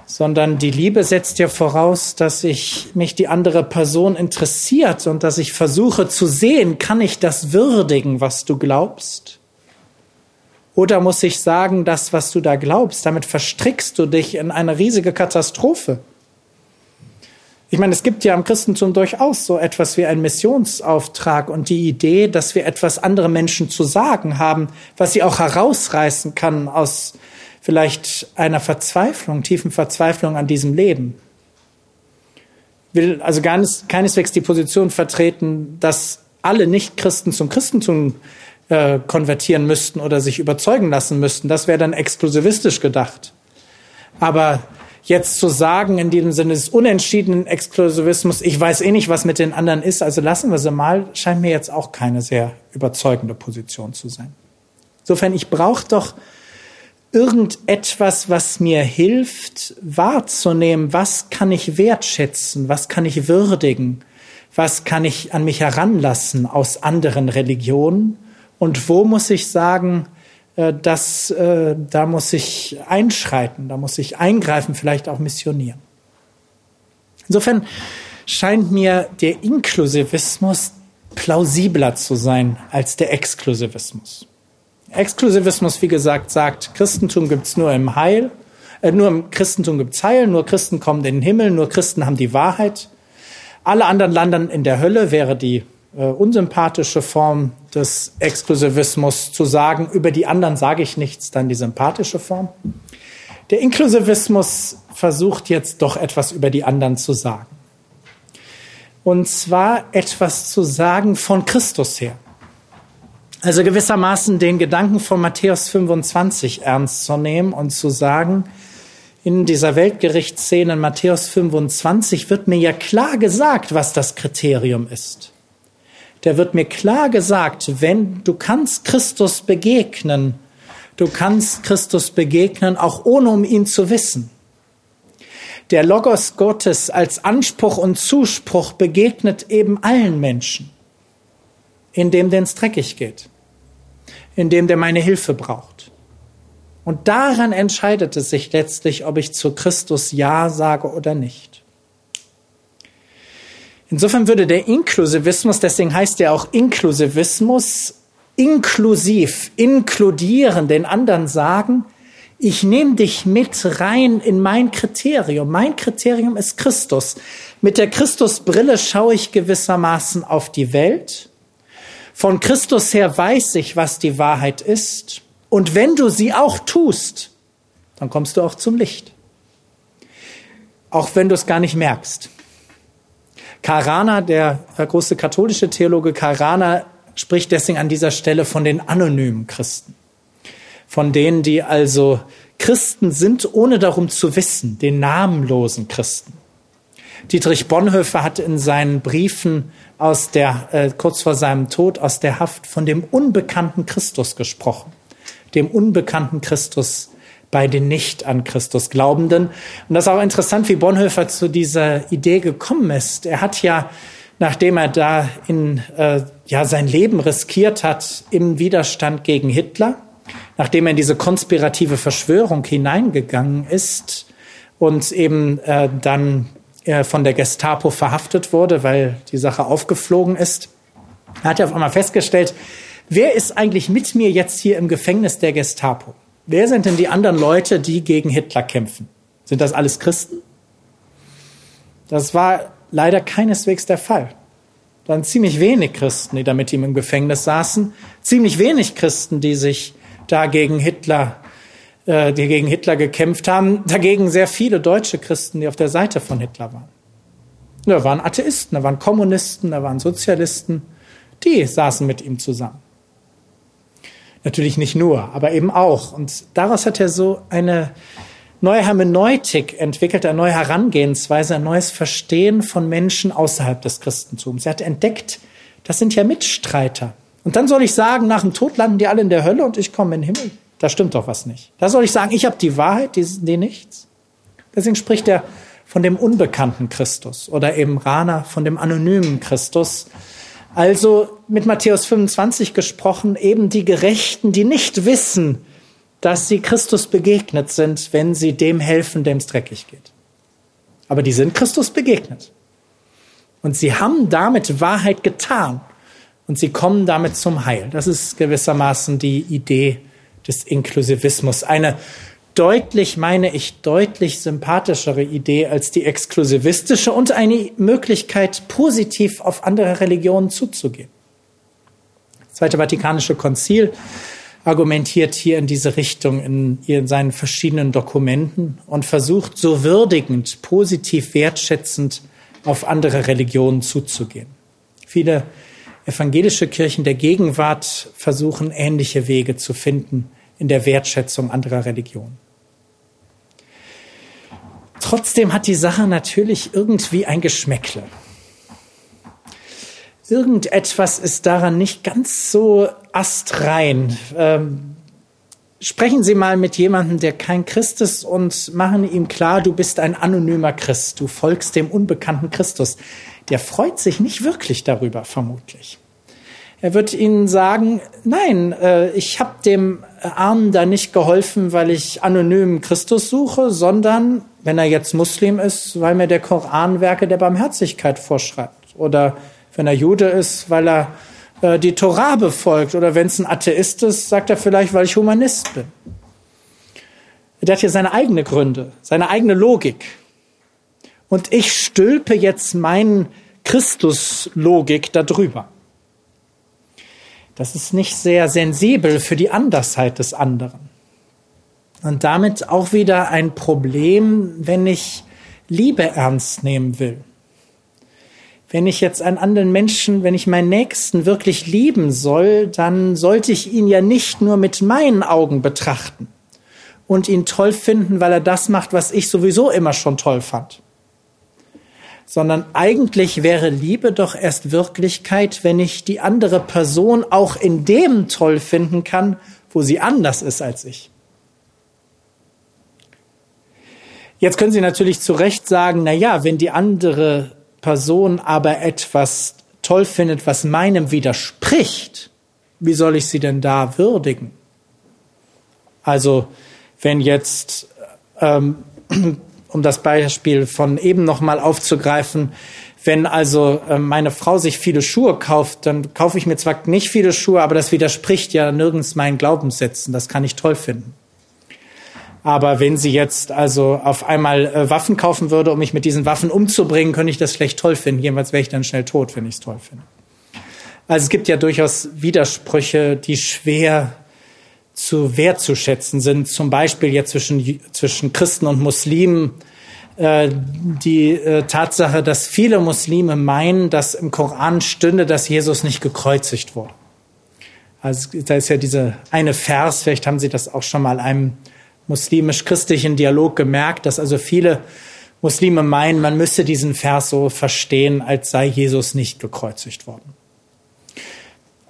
Sondern die Liebe setzt ja voraus, dass ich mich die andere Person interessiert und dass ich versuche zu sehen, kann ich das würdigen, was du glaubst? Oder muss ich sagen, das, was du da glaubst, damit verstrickst du dich in eine riesige Katastrophe? Ich meine, es gibt ja im Christentum durchaus so etwas wie einen Missionsauftrag und die Idee, dass wir etwas andere Menschen zu sagen haben, was sie auch herausreißen kann aus vielleicht einer Verzweiflung, tiefen Verzweiflung an diesem Leben. Ich will also gar nicht, keineswegs die Position vertreten, dass alle Nichtchristen zum Christentum äh, konvertieren müssten oder sich überzeugen lassen müssten. Das wäre dann exklusivistisch gedacht. Aber jetzt zu sagen, in diesem Sinne des unentschiedenen Exklusivismus, ich weiß eh nicht, was mit den anderen ist, also lassen wir sie mal, scheint mir jetzt auch keine sehr überzeugende Position zu sein. Insofern, ich brauche doch irgendetwas, was mir hilft, wahrzunehmen, was kann ich wertschätzen, was kann ich würdigen, was kann ich an mich heranlassen aus anderen Religionen und wo muss ich sagen, äh, das, äh, da muss ich einschreiten, da muss ich eingreifen, vielleicht auch missionieren. Insofern scheint mir der Inklusivismus plausibler zu sein als der Exklusivismus. Exklusivismus, wie gesagt, sagt, Christentum gibt's nur im Heil. Äh, nur im Christentum gibt es Heil, nur Christen kommen in den Himmel, nur Christen haben die Wahrheit. Alle anderen landen in der Hölle, wäre die unsympathische Form des Exklusivismus zu sagen, über die anderen sage ich nichts, dann die sympathische Form. Der Inklusivismus versucht jetzt doch etwas über die anderen zu sagen. Und zwar etwas zu sagen von Christus her. Also gewissermaßen den Gedanken von Matthäus 25 ernst zu nehmen und zu sagen, in dieser Weltgerichtsszene in Matthäus 25 wird mir ja klar gesagt, was das Kriterium ist. Da wird mir klar gesagt, wenn du kannst Christus begegnen, du kannst Christus begegnen, auch ohne um ihn zu wissen. Der Logos Gottes als Anspruch und Zuspruch begegnet eben allen Menschen in dem es dreckig geht, in dem der meine Hilfe braucht. Und daran entscheidet es sich letztlich, ob ich zu Christus Ja sage oder nicht. Insofern würde der Inklusivismus, deswegen heißt er auch Inklusivismus, inklusiv, inkludieren, den anderen sagen, ich nehme dich mit rein in mein Kriterium. Mein Kriterium ist Christus. Mit der Christusbrille schaue ich gewissermaßen auf die Welt von Christus her weiß ich, was die Wahrheit ist. Und wenn du sie auch tust, dann kommst du auch zum Licht. Auch wenn du es gar nicht merkst. Karana, der große katholische Theologe Karana, spricht deswegen an dieser Stelle von den anonymen Christen. Von denen, die also Christen sind, ohne darum zu wissen, den namenlosen Christen. Dietrich Bonhoeffer hat in seinen Briefen aus der, äh, kurz vor seinem Tod aus der Haft von dem unbekannten Christus gesprochen. Dem unbekannten Christus bei den nicht an Christus Glaubenden. Und das ist auch interessant, wie Bonhoeffer zu dieser Idee gekommen ist. Er hat ja, nachdem er da in, äh, ja, sein Leben riskiert hat im Widerstand gegen Hitler, nachdem er in diese konspirative Verschwörung hineingegangen ist und eben äh, dann er von der Gestapo verhaftet wurde, weil die Sache aufgeflogen ist, hat er auf einmal festgestellt, wer ist eigentlich mit mir jetzt hier im Gefängnis der Gestapo? Wer sind denn die anderen Leute, die gegen Hitler kämpfen? Sind das alles Christen? Das war leider keineswegs der Fall. Es waren ziemlich wenig Christen, die da mit ihm im Gefängnis saßen, ziemlich wenig Christen, die sich da gegen Hitler äh, die gegen Hitler gekämpft haben, dagegen sehr viele deutsche Christen, die auf der Seite von Hitler waren. Da waren Atheisten, da waren Kommunisten, da waren Sozialisten, die saßen mit ihm zusammen. Natürlich nicht nur, aber eben auch. Und daraus hat er so eine neue Hermeneutik entwickelt, eine neue Herangehensweise, ein neues Verstehen von Menschen außerhalb des Christentums. Er hat entdeckt, das sind ja Mitstreiter. Und dann soll ich sagen, nach dem Tod landen die alle in der Hölle und ich komme in den Himmel. Da stimmt doch was nicht. Da soll ich sagen, ich habe die Wahrheit, die, die nichts. Deswegen spricht er von dem unbekannten Christus oder eben Rana von dem anonymen Christus. Also mit Matthäus 25 gesprochen, eben die Gerechten, die nicht wissen, dass sie Christus begegnet sind, wenn sie dem helfen, dem es dreckig geht. Aber die sind Christus begegnet. Und sie haben damit Wahrheit getan. Und sie kommen damit zum Heil. Das ist gewissermaßen die Idee des Inklusivismus. Eine deutlich, meine ich, deutlich sympathischere Idee als die exklusivistische und eine Möglichkeit, positiv auf andere Religionen zuzugehen. Das Zweite Vatikanische Konzil argumentiert hier in diese Richtung in, in seinen verschiedenen Dokumenten und versucht so würdigend, positiv, wertschätzend auf andere Religionen zuzugehen. Viele evangelische Kirchen der Gegenwart versuchen ähnliche Wege zu finden, in der Wertschätzung anderer Religionen. Trotzdem hat die Sache natürlich irgendwie ein Geschmäckle. Irgendetwas ist daran nicht ganz so astrein. Ähm, sprechen Sie mal mit jemandem, der kein Christ ist und machen ihm klar, du bist ein anonymer Christ, du folgst dem unbekannten Christus. Der freut sich nicht wirklich darüber, vermutlich. Er wird ihnen sagen, nein, äh, ich habe dem Armen da nicht geholfen, weil ich anonym Christus suche, sondern, wenn er jetzt Muslim ist, weil mir der Koran Werke der Barmherzigkeit vorschreibt. Oder wenn er Jude ist, weil er äh, die Torah befolgt. Oder wenn es ein Atheist ist, sagt er vielleicht, weil ich Humanist bin. Der hat hier seine eigene Gründe, seine eigene Logik. Und ich stülpe jetzt meinen Christus-Logik darüber. Das ist nicht sehr sensibel für die Andersheit des anderen. Und damit auch wieder ein Problem, wenn ich Liebe ernst nehmen will. Wenn ich jetzt einen anderen Menschen, wenn ich meinen Nächsten wirklich lieben soll, dann sollte ich ihn ja nicht nur mit meinen Augen betrachten und ihn toll finden, weil er das macht, was ich sowieso immer schon toll fand. Sondern eigentlich wäre Liebe doch erst Wirklichkeit, wenn ich die andere Person auch in dem toll finden kann, wo sie anders ist als ich. Jetzt können Sie natürlich zu Recht sagen, na ja, wenn die andere Person aber etwas toll findet, was meinem widerspricht, wie soll ich sie denn da würdigen? Also, wenn jetzt, ähm, um das Beispiel von eben nochmal aufzugreifen, wenn also äh, meine Frau sich viele Schuhe kauft, dann kaufe ich mir zwar nicht viele Schuhe, aber das widerspricht ja nirgends meinen Glaubenssätzen. Das kann ich toll finden. Aber wenn sie jetzt also auf einmal äh, Waffen kaufen würde, um mich mit diesen Waffen umzubringen, könnte ich das schlecht toll finden. Jedenfalls wäre ich dann schnell tot, wenn ich es toll finde. Also es gibt ja durchaus Widersprüche, die schwer zu wertzuschätzen sind. Zum Beispiel jetzt zwischen, zwischen Christen und Muslimen. Äh, die äh, Tatsache, dass viele Muslime meinen, dass im Koran stünde, dass Jesus nicht gekreuzigt wurde. Also da ist ja diese eine Vers, vielleicht haben Sie das auch schon mal einem muslimisch-christlichen Dialog gemerkt, dass also viele Muslime meinen, man müsse diesen Vers so verstehen, als sei Jesus nicht gekreuzigt worden.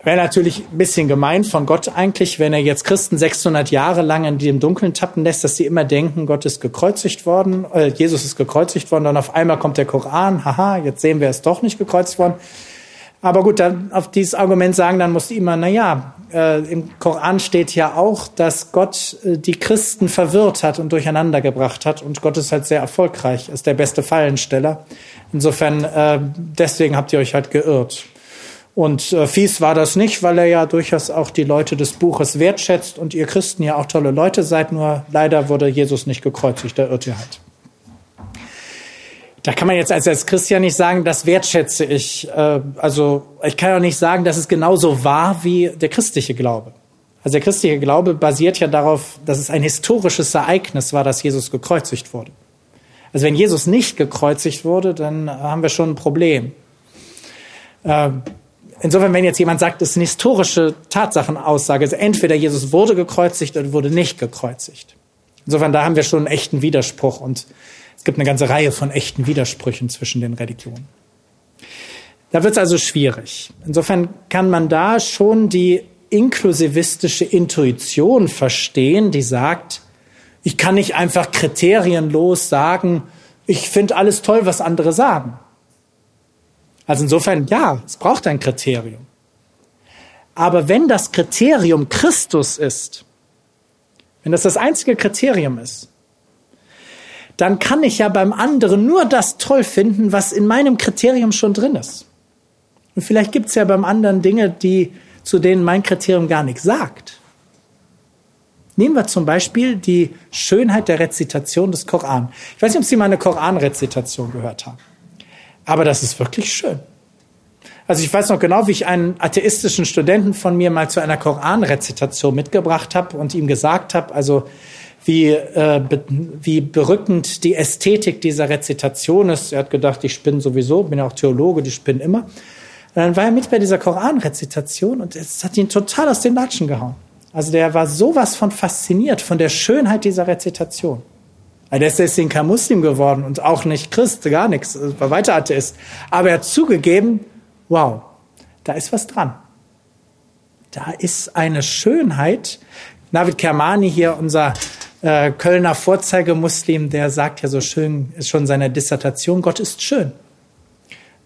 Wäre natürlich ein bisschen gemein von Gott eigentlich, wenn er jetzt Christen 600 Jahre lang in dem Dunkeln tappen lässt, dass sie immer denken, Gott ist gekreuzigt worden, äh, Jesus ist gekreuzigt worden, dann auf einmal kommt der Koran, haha, jetzt sehen wir, es doch nicht gekreuzigt worden. Aber gut, dann auf dieses Argument sagen, dann muss immer, na ja, äh, im Koran steht ja auch, dass Gott äh, die Christen verwirrt hat und durcheinander gebracht hat und Gott ist halt sehr erfolgreich, ist der beste Fallensteller. Insofern, äh, deswegen habt ihr euch halt geirrt. Und äh, fies war das nicht, weil er ja durchaus auch die Leute des Buches wertschätzt und ihr Christen ja auch tolle Leute seid, nur leider wurde Jesus nicht gekreuzigt, da irrt ihr halt. Da kann man jetzt als, als Christian nicht sagen, das wertschätze ich. Äh, also ich kann auch nicht sagen, dass es genauso war wie der christliche Glaube. Also der christliche Glaube basiert ja darauf, dass es ein historisches Ereignis war, dass Jesus gekreuzigt wurde. Also wenn Jesus nicht gekreuzigt wurde, dann haben wir schon ein Problem. Äh, insofern, wenn jetzt jemand sagt, es ist eine historische Tatsachenaussage, also entweder Jesus wurde gekreuzigt oder wurde nicht gekreuzigt. Insofern, da haben wir schon einen echten Widerspruch und es gibt eine ganze Reihe von echten Widersprüchen zwischen den Religionen. Da wird es also schwierig. Insofern kann man da schon die inklusivistische Intuition verstehen, die sagt, ich kann nicht einfach kriterienlos sagen, ich finde alles toll, was andere sagen. Also insofern, ja, es braucht ein Kriterium. Aber wenn das Kriterium Christus ist, wenn das das einzige Kriterium ist, dann kann ich ja beim anderen nur das toll finden, was in meinem Kriterium schon drin ist. Und vielleicht gibt es ja beim anderen Dinge, die, zu denen mein Kriterium gar nichts sagt. Nehmen wir zum Beispiel die Schönheit der Rezitation des Koran. Ich weiß nicht, ob Sie mal eine Koranrezitation gehört haben. Aber das ist wirklich schön. Also ich weiß noch genau, wie ich einen atheistischen Studenten von mir mal zu einer Koranrezitation mitgebracht habe und ihm gesagt habe, also wie, äh, be, wie berückend die Ästhetik dieser Rezitation ist. Er hat gedacht, ich spinne sowieso, bin ja auch Theologe, die spinnen immer. Und dann war er mit bei dieser Koranrezitation und es hat ihn total aus den Latschen gehauen. Also der war sowas von fasziniert von der Schönheit dieser Rezitation. Also der ist deswegen kein Muslim geworden und auch nicht Christ, gar nichts, war weiter Atheist. Aber er hat zugegeben, wow, da ist was dran. Da ist eine Schönheit. Navid Kermani hier, unser äh, Kölner Vorzeigemuslim, der sagt ja so schön, ist schon seine Dissertation, Gott ist schön.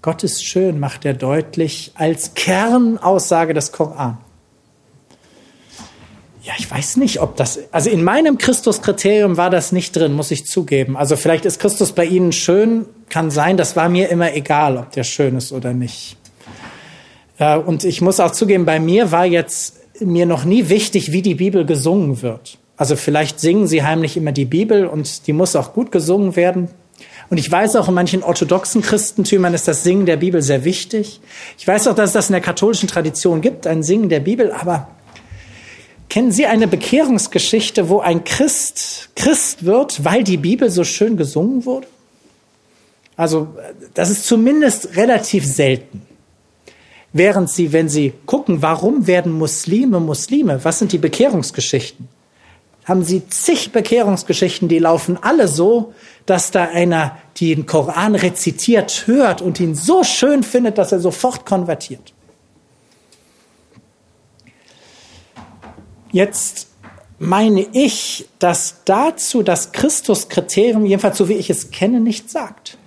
Gott ist schön, macht er deutlich als Kernaussage des Koran. Ja, ich weiß nicht, ob das, also in meinem Christuskriterium war das nicht drin, muss ich zugeben. Also vielleicht ist Christus bei Ihnen schön, kann sein, das war mir immer egal, ob der schön ist oder nicht. Äh, und ich muss auch zugeben, bei mir war jetzt mir noch nie wichtig, wie die Bibel gesungen wird. Also vielleicht singen sie heimlich immer die Bibel und die muss auch gut gesungen werden. Und ich weiß auch, in manchen orthodoxen Christentümern ist das Singen der Bibel sehr wichtig. Ich weiß auch, dass es das in der katholischen Tradition gibt, ein Singen der Bibel. Aber kennen Sie eine Bekehrungsgeschichte, wo ein Christ Christ wird, weil die Bibel so schön gesungen wurde? Also das ist zumindest relativ selten. Während Sie, wenn Sie gucken, warum werden Muslime Muslime, was sind die Bekehrungsgeschichten? haben sie zig Bekehrungsgeschichten, die laufen alle so, dass da einer den Koran rezitiert hört und ihn so schön findet, dass er sofort konvertiert. Jetzt meine ich, dass dazu das Christuskriterium, jedenfalls so wie ich es kenne, nichts sagt.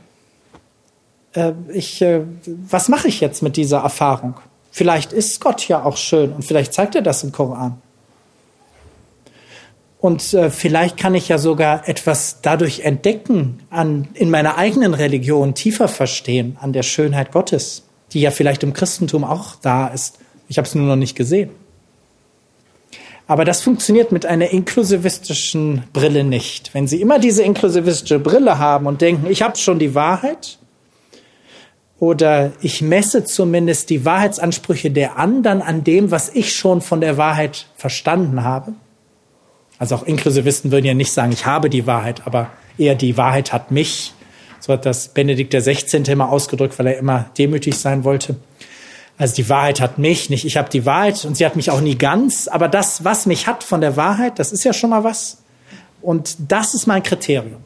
Äh, ich, äh, was mache ich jetzt mit dieser Erfahrung? Vielleicht ist Gott ja auch schön und vielleicht zeigt er das im Koran. Und äh, vielleicht kann ich ja sogar etwas dadurch entdecken, an, in meiner eigenen Religion tiefer verstehen, an der Schönheit Gottes, die ja vielleicht im Christentum auch da ist. Ich habe es nur noch nicht gesehen. Aber das funktioniert mit einer inklusivistischen Brille nicht. Wenn Sie immer diese inklusivistische Brille haben und denken, ich habe schon die Wahrheit, oder ich messe zumindest die Wahrheitsansprüche der anderen an dem, was ich schon von der Wahrheit verstanden habe, also auch Inklusivisten würden ja nicht sagen, ich habe die Wahrheit, aber eher die Wahrheit hat mich. So hat das Benedikt der 16. immer ausgedrückt, weil er immer demütig sein wollte. Also die Wahrheit hat mich, nicht ich habe die Wahrheit und sie hat mich auch nie ganz, aber das, was mich hat von der Wahrheit, das ist ja schon mal was. Und das ist mein Kriterium.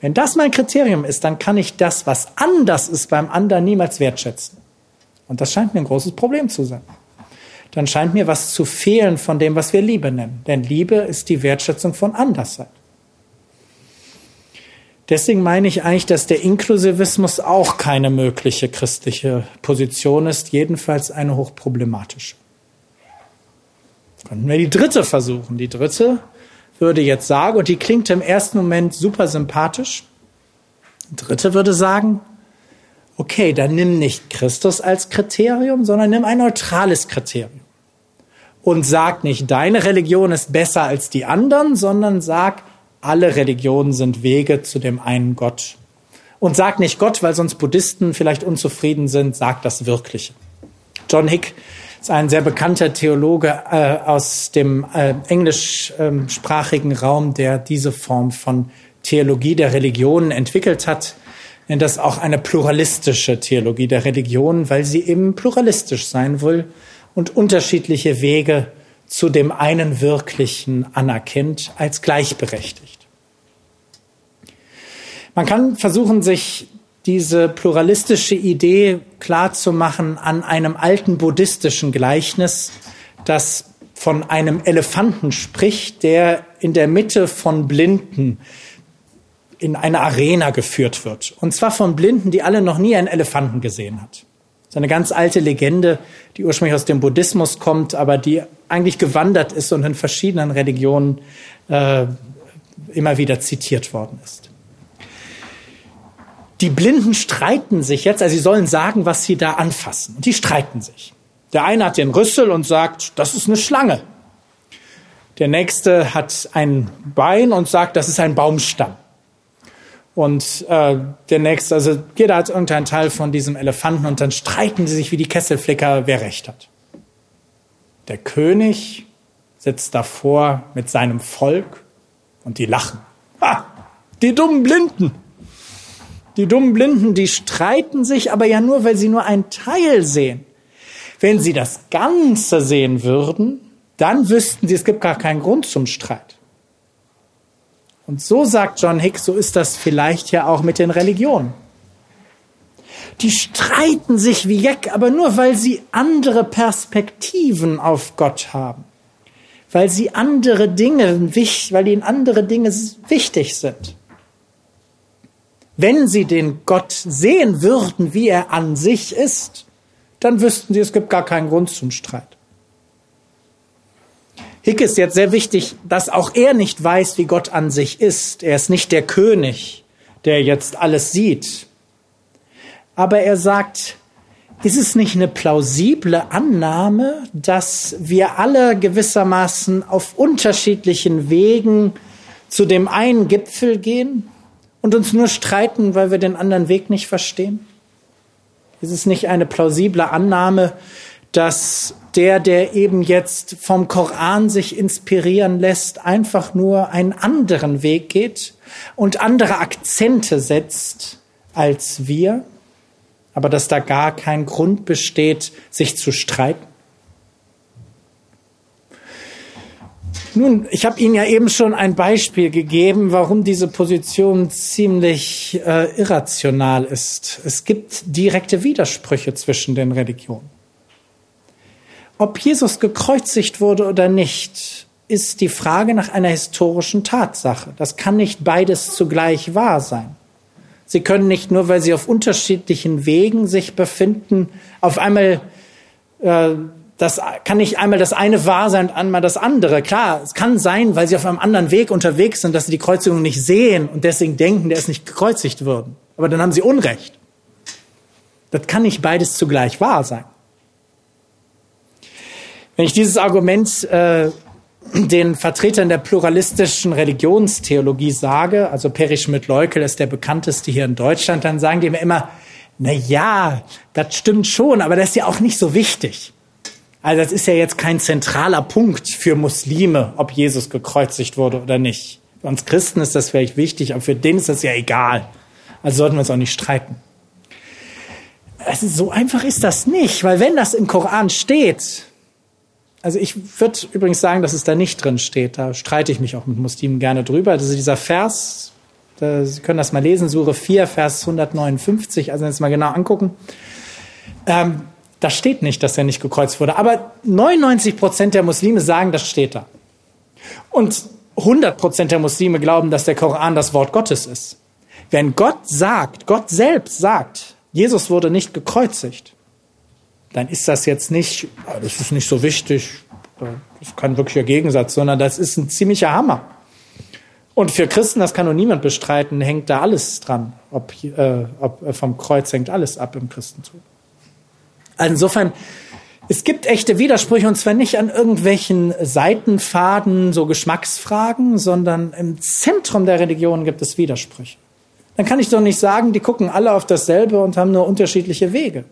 Wenn das mein Kriterium ist, dann kann ich das, was anders ist beim anderen, niemals wertschätzen. Und das scheint mir ein großes Problem zu sein dann scheint mir was zu fehlen von dem, was wir Liebe nennen. Denn Liebe ist die Wertschätzung von Anderssein. Deswegen meine ich eigentlich, dass der Inklusivismus auch keine mögliche christliche Position ist, jedenfalls eine hochproblematische. Könnten wir die dritte versuchen. Die dritte würde jetzt sagen, und die klingt im ersten Moment super sympathisch, dritte würde sagen, okay, dann nimm nicht Christus als Kriterium, sondern nimm ein neutrales Kriterium und sag nicht, deine Religion ist besser als die anderen, sondern sag, alle Religionen sind Wege zu dem einen Gott. Und sag nicht Gott, weil sonst Buddhisten vielleicht unzufrieden sind, sag das Wirkliche. John Hick ist ein sehr bekannter Theologe äh, aus dem äh, englischsprachigen Raum, der diese Form von Theologie der Religionen entwickelt hat nennt das auch eine pluralistische Theologie der Religionen, weil sie eben pluralistisch sein will und unterschiedliche Wege zu dem einen Wirklichen anerkennt als gleichberechtigt. Man kann versuchen, sich diese pluralistische Idee klarzumachen an einem alten buddhistischen Gleichnis, das von einem Elefanten spricht, der in der Mitte von Blinden in eine Arena geführt wird. Und zwar von Blinden, die alle noch nie einen Elefanten gesehen hat. Ist eine ganz alte Legende, die ursprünglich aus dem Buddhismus kommt, aber die eigentlich gewandert ist und in verschiedenen Religionen äh, immer wieder zitiert worden ist. Die Blinden streiten sich jetzt, also sie sollen sagen, was sie da anfassen. Und die streiten sich. Der eine hat den Rüssel und sagt, das ist eine Schlange. Der nächste hat ein Bein und sagt, das ist ein Baumstamm. Und äh, der nächste, also jeder hat irgendeinen Teil von diesem Elefanten und dann streiten sie sich wie die Kesselflicker, wer recht hat. Der König sitzt davor mit seinem Volk und die lachen. Ha! Die dummen Blinden! Die dummen Blinden, die streiten sich aber ja nur, weil sie nur einen Teil sehen. Wenn sie das Ganze sehen würden, dann wüssten sie, es gibt gar keinen Grund zum Streit. Und so sagt John Hicks, so ist das vielleicht ja auch mit den Religionen. Die streiten sich wie Jeck, aber nur weil sie andere Perspektiven auf Gott haben. Weil sie andere Dinge, weil ihnen andere Dinge wichtig sind. Wenn sie den Gott sehen würden, wie er an sich ist, dann wüssten sie, es gibt gar keinen Grund zum Streit. Hick ist jetzt sehr wichtig, dass auch er nicht weiß, wie Gott an sich ist. Er ist nicht der König, der jetzt alles sieht. Aber er sagt, ist es nicht eine plausible Annahme, dass wir alle gewissermaßen auf unterschiedlichen Wegen zu dem einen Gipfel gehen und uns nur streiten, weil wir den anderen Weg nicht verstehen? Ist es nicht eine plausible Annahme, dass der, der eben jetzt vom Koran sich inspirieren lässt, einfach nur einen anderen Weg geht und andere Akzente setzt als wir, aber dass da gar kein Grund besteht, sich zu streiten? Nun, ich habe Ihnen ja eben schon ein Beispiel gegeben, warum diese Position ziemlich äh, irrational ist. Es gibt direkte Widersprüche zwischen den Religionen. Ob Jesus gekreuzigt wurde oder nicht, ist die Frage nach einer historischen Tatsache. Das kann nicht beides zugleich wahr sein. Sie können nicht nur, weil sie auf unterschiedlichen Wegen sich befinden, auf einmal äh, das kann nicht einmal das eine wahr sein und einmal das andere. Klar, es kann sein, weil sie auf einem anderen Weg unterwegs sind, dass sie die Kreuzigung nicht sehen und deswegen denken, der ist nicht gekreuzigt worden. Aber dann haben sie Unrecht. Das kann nicht beides zugleich wahr sein. Wenn ich dieses Argument äh, den Vertretern der pluralistischen Religionstheologie sage, also Peri Schmidt-Leukel ist der bekannteste hier in Deutschland, dann sagen die mir immer, na ja, das stimmt schon, aber das ist ja auch nicht so wichtig. Also das ist ja jetzt kein zentraler Punkt für Muslime, ob Jesus gekreuzigt wurde oder nicht. Für uns Christen ist das vielleicht wichtig, aber für den ist das ja egal. Also sollten wir uns auch nicht streiten. Also so einfach ist das nicht, weil wenn das im Koran steht, also ich würde übrigens sagen, dass es da nicht drin steht. Da streite ich mich auch mit Muslimen gerne drüber. Also dieser Vers, da, Sie können das mal lesen, Sure 4, Vers 159, also jetzt mal genau angucken. Ähm, da steht nicht, dass er nicht gekreuzt wurde. Aber 99 Prozent der Muslime sagen, das steht da. Und 100 Prozent der Muslime glauben, dass der Koran das Wort Gottes ist. Wenn Gott sagt, Gott selbst sagt, Jesus wurde nicht gekreuzigt, dann ist das jetzt nicht, das ist nicht so wichtig, das ist kein wirklicher Gegensatz, sondern das ist ein ziemlicher Hammer. Und für Christen, das kann nur niemand bestreiten, hängt da alles dran. Ob, äh, ob vom Kreuz hängt alles ab im Christentum. Also insofern, es gibt echte Widersprüche und zwar nicht an irgendwelchen Seitenfaden, so Geschmacksfragen, sondern im Zentrum der Religion gibt es Widersprüche. Dann kann ich doch nicht sagen, die gucken alle auf dasselbe und haben nur unterschiedliche Wege.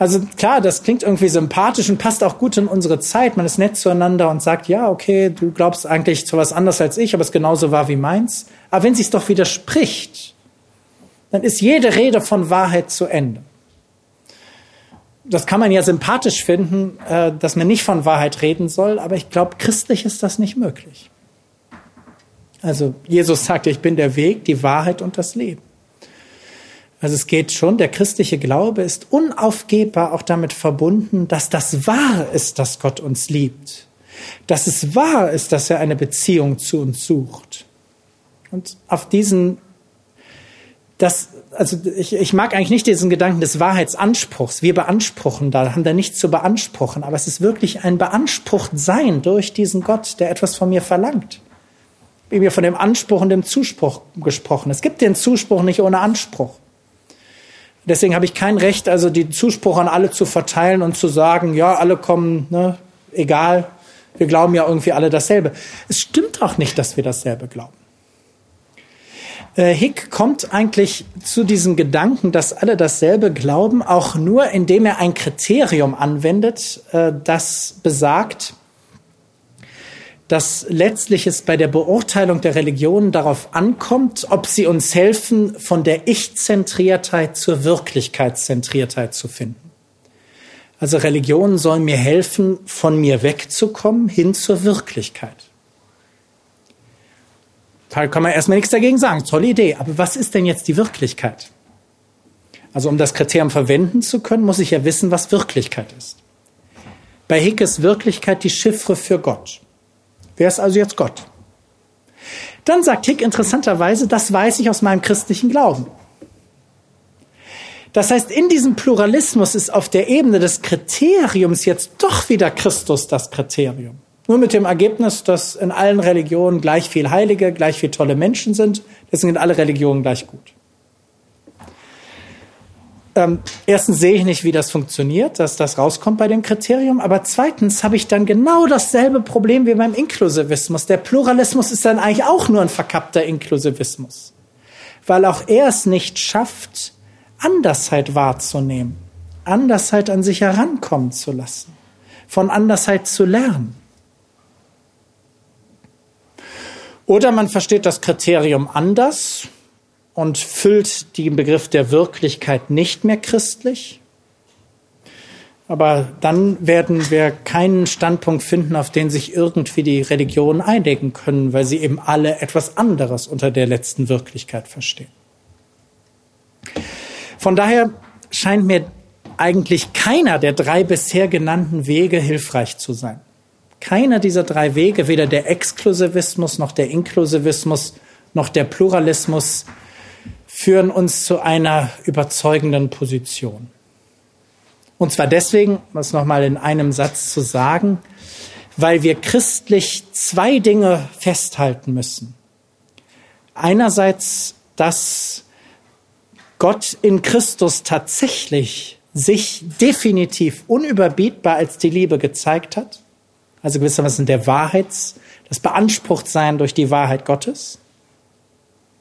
Also klar, das klingt irgendwie sympathisch und passt auch gut in unsere Zeit. Man ist nett zueinander und sagt, ja, okay, du glaubst eigentlich zu was anderes als ich, aber es genauso wahr wie meins. Aber wenn sich's doch widerspricht, dann ist jede Rede von Wahrheit zu Ende das kann man ja sympathisch finden, äh, dass man nicht von Wahrheit reden soll, aber ich glaube, christlich ist das nicht möglich. Also Jesus sagte, ich bin der Weg, die Wahrheit und das Leben. Also es geht schon, der christliche Glaube ist unaufgebbar auch damit verbunden, dass das wahr ist, dass Gott uns liebt. Dass es wahr ist, dass er eine Beziehung zu uns sucht. Und auf diesen, das also ich, ich mag eigentlich nicht diesen Gedanken des Wahrheitsanspruchs. Wir beanspruchen da, haben da nichts zu beanspruchen, aber es ist wirklich ein beansprucht Sein durch diesen Gott, der etwas von mir verlangt. Wie wir von dem Anspruch und dem Zuspruch gesprochen. Es gibt den Zuspruch nicht ohne Anspruch. Deswegen habe ich kein Recht, also den Zuspruch an alle zu verteilen und zu sagen, ja, alle kommen, ne, egal, wir glauben ja irgendwie alle dasselbe. Es stimmt auch nicht, dass wir dasselbe glauben. Äh, Hick kommt eigentlich zu diesem Gedanken, dass alle dasselbe glauben, auch nur indem er ein Kriterium anwendet, äh, das besagt, dass letztlich es bei der Beurteilung der Religionen darauf ankommt, ob sie uns helfen, von der Ich-Zentriertheit zur Wirklichkeitszentriertheit zu finden. Also Religionen sollen mir helfen, von mir wegzukommen hin zur Wirklichkeit. Da kann man erstmal nichts dagegen sagen. Tolle Idee. Aber was ist denn jetzt die Wirklichkeit? Also um das Kriterium verwenden zu können, muss ich ja wissen, was Wirklichkeit ist. Bei Hick ist Wirklichkeit die Chiffre für Gott. Wer ist also jetzt Gott? Dann sagt Hick interessanterweise, das weiß ich aus meinem christlichen Glauben. Das heißt, in diesem Pluralismus ist auf der Ebene des Kriteriums jetzt doch wieder Christus das Kriterium. Nur mit dem Ergebnis, dass in allen Religionen gleich viel Heilige, gleich viel tolle Menschen sind. Deswegen sind alle Religionen gleich gut. Ähm, erstens sehe ich nicht, wie das funktioniert, dass das rauskommt bei dem Kriterium, aber zweitens habe ich dann genau dasselbe Problem wie beim Inklusivismus. Der Pluralismus ist dann eigentlich auch nur ein verkappter Inklusivismus, weil auch er es nicht schafft, Andersheit wahrzunehmen, Andersheit an sich herankommen zu lassen, von Andersheit zu lernen. Oder man versteht das Kriterium anders und füllt den Begriff der Wirklichkeit nicht mehr christlich. Aber dann werden wir keinen Standpunkt finden, auf den sich irgendwie die Religionen einigen können, weil sie eben alle etwas anderes unter der letzten Wirklichkeit verstehen. Von daher scheint mir eigentlich keiner der drei bisher genannten Wege hilfreich zu sein. Keiner dieser drei Wege, weder der Exklusivismus noch der Inklusivismus noch der Pluralismus, führen uns zu einer überzeugenden Position. Und zwar deswegen, um es nochmal in einem Satz zu sagen, weil wir christlich zwei Dinge festhalten müssen. Einerseits, dass Gott in Christus tatsächlich sich definitiv unüberbietbar als die Liebe gezeigt hat, also gewissermaßen der Wahrheits, das Beanspruchtsein durch die Wahrheit Gottes.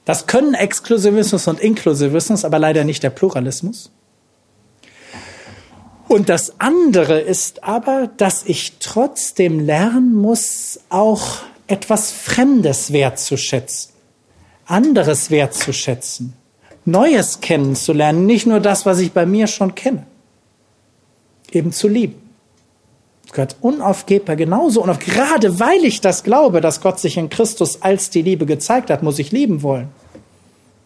Das können Exklusivismus und Inklusivismus, aber leider nicht der Pluralismus. Und das andere ist aber, dass ich trotzdem lernen muss, auch etwas Fremdes wertzuschätzen, anderes wertzuschätzen, Neues kennenzulernen, nicht nur das, was ich bei mir schon kenne, eben zu lieben. Gehört unaufgebbar genauso. Und gerade weil ich das glaube, dass Gott sich in Christus als die Liebe gezeigt hat, muss ich lieben wollen.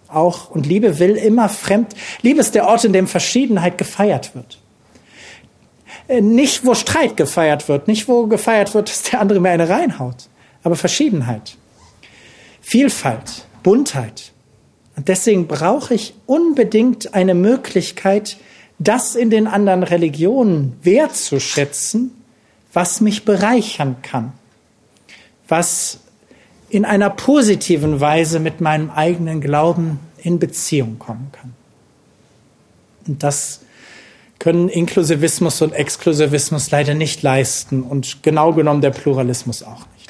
Auch, und Liebe will immer fremd. Liebe ist der Ort, in dem Verschiedenheit gefeiert wird. Äh, nicht, wo Streit gefeiert wird, nicht, wo gefeiert wird, dass der andere mir eine reinhaut, aber Verschiedenheit. Vielfalt, Buntheit. Und deswegen brauche ich unbedingt eine Möglichkeit, das in den anderen Religionen wertzuschätzen was mich bereichern kann, was in einer positiven Weise mit meinem eigenen Glauben in Beziehung kommen kann. Und das können Inklusivismus und Exklusivismus leider nicht leisten und genau genommen der Pluralismus auch nicht.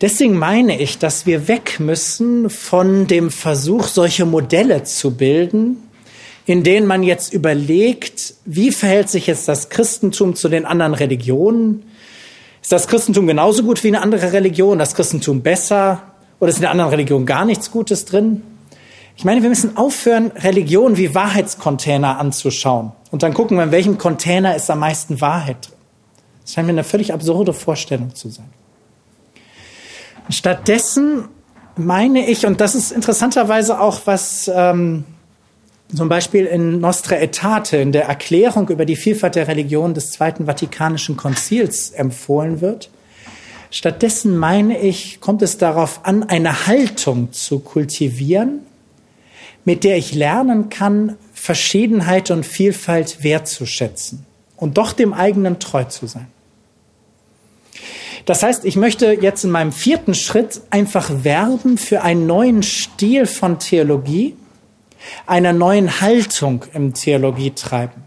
Deswegen meine ich, dass wir weg müssen von dem Versuch, solche Modelle zu bilden, in denen man jetzt überlegt, wie verhält sich jetzt das Christentum zu den anderen Religionen? Ist das Christentum genauso gut wie eine andere Religion? Das Christentum besser? Oder ist in der anderen Religion gar nichts Gutes drin? Ich meine, wir müssen aufhören, Religionen wie Wahrheitscontainer anzuschauen und dann gucken wir, in welchem Container ist am meisten Wahrheit drin. Das scheint mir eine völlig absurde Vorstellung zu sein. Stattdessen meine ich, und das ist interessanterweise auch was ähm, zum Beispiel in Nostra Aetate, in der Erklärung über die Vielfalt der Religion des Zweiten Vatikanischen Konzils empfohlen wird. Stattdessen meine ich, kommt es darauf an, eine Haltung zu kultivieren, mit der ich lernen kann, Verschiedenheit und Vielfalt wertzuschätzen und doch dem eigenen treu zu sein. Das heißt, ich möchte jetzt in meinem vierten Schritt einfach werben für einen neuen Stil von Theologie, einer neuen Haltung im Theologie treiben.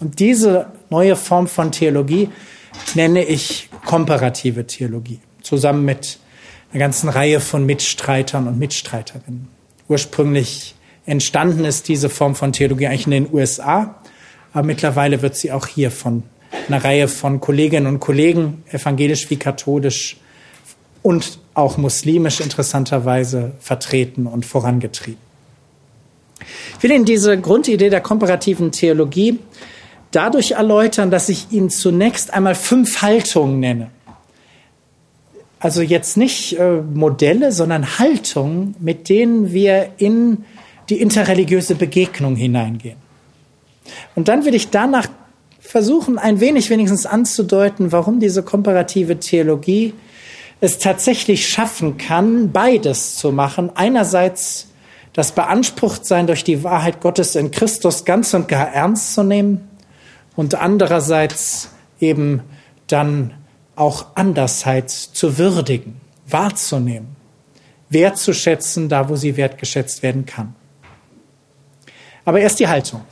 Und diese neue Form von Theologie nenne ich komparative Theologie, zusammen mit einer ganzen Reihe von Mitstreitern und Mitstreiterinnen. Ursprünglich entstanden ist diese Form von Theologie eigentlich in den USA, aber mittlerweile wird sie auch hier von einer Reihe von Kolleginnen und Kollegen, evangelisch wie katholisch und auch muslimisch interessanterweise vertreten und vorangetrieben. Ich will Ihnen diese Grundidee der komparativen Theologie dadurch erläutern, dass ich Ihnen zunächst einmal fünf Haltungen nenne. Also jetzt nicht äh, Modelle, sondern Haltungen, mit denen wir in die interreligiöse Begegnung hineingehen. Und dann will ich danach versuchen, ein wenig wenigstens anzudeuten, warum diese komparative Theologie es tatsächlich schaffen kann, beides zu machen. Einerseits das Beanspruchtsein durch die Wahrheit Gottes in Christus ganz und gar ernst zu nehmen und andererseits eben dann auch Andersheit zu würdigen, wahrzunehmen, wertzuschätzen, da wo sie wertgeschätzt werden kann. Aber erst die Haltung.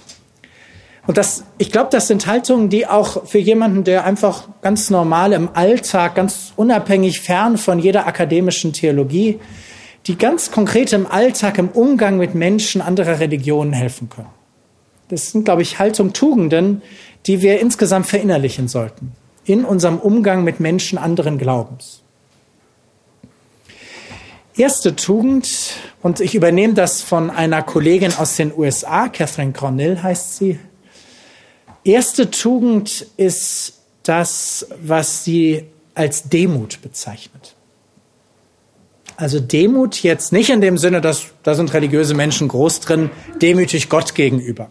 Und das, ich glaube, das sind Haltungen, die auch für jemanden, der einfach ganz normal im Alltag, ganz unabhängig fern von jeder akademischen Theologie, die ganz konkret im Alltag, im Umgang mit Menschen anderer Religionen helfen können. Das sind, glaube ich, Haltung, Tugenden, die wir insgesamt verinnerlichen sollten in unserem Umgang mit Menschen anderen Glaubens. Erste Tugend, und ich übernehme das von einer Kollegin aus den USA, Catherine Cornell heißt sie. Erste Tugend ist das, was sie als Demut bezeichnet. Also Demut jetzt nicht in dem Sinne, dass da sind religiöse Menschen groß drin, demütig Gott gegenüber,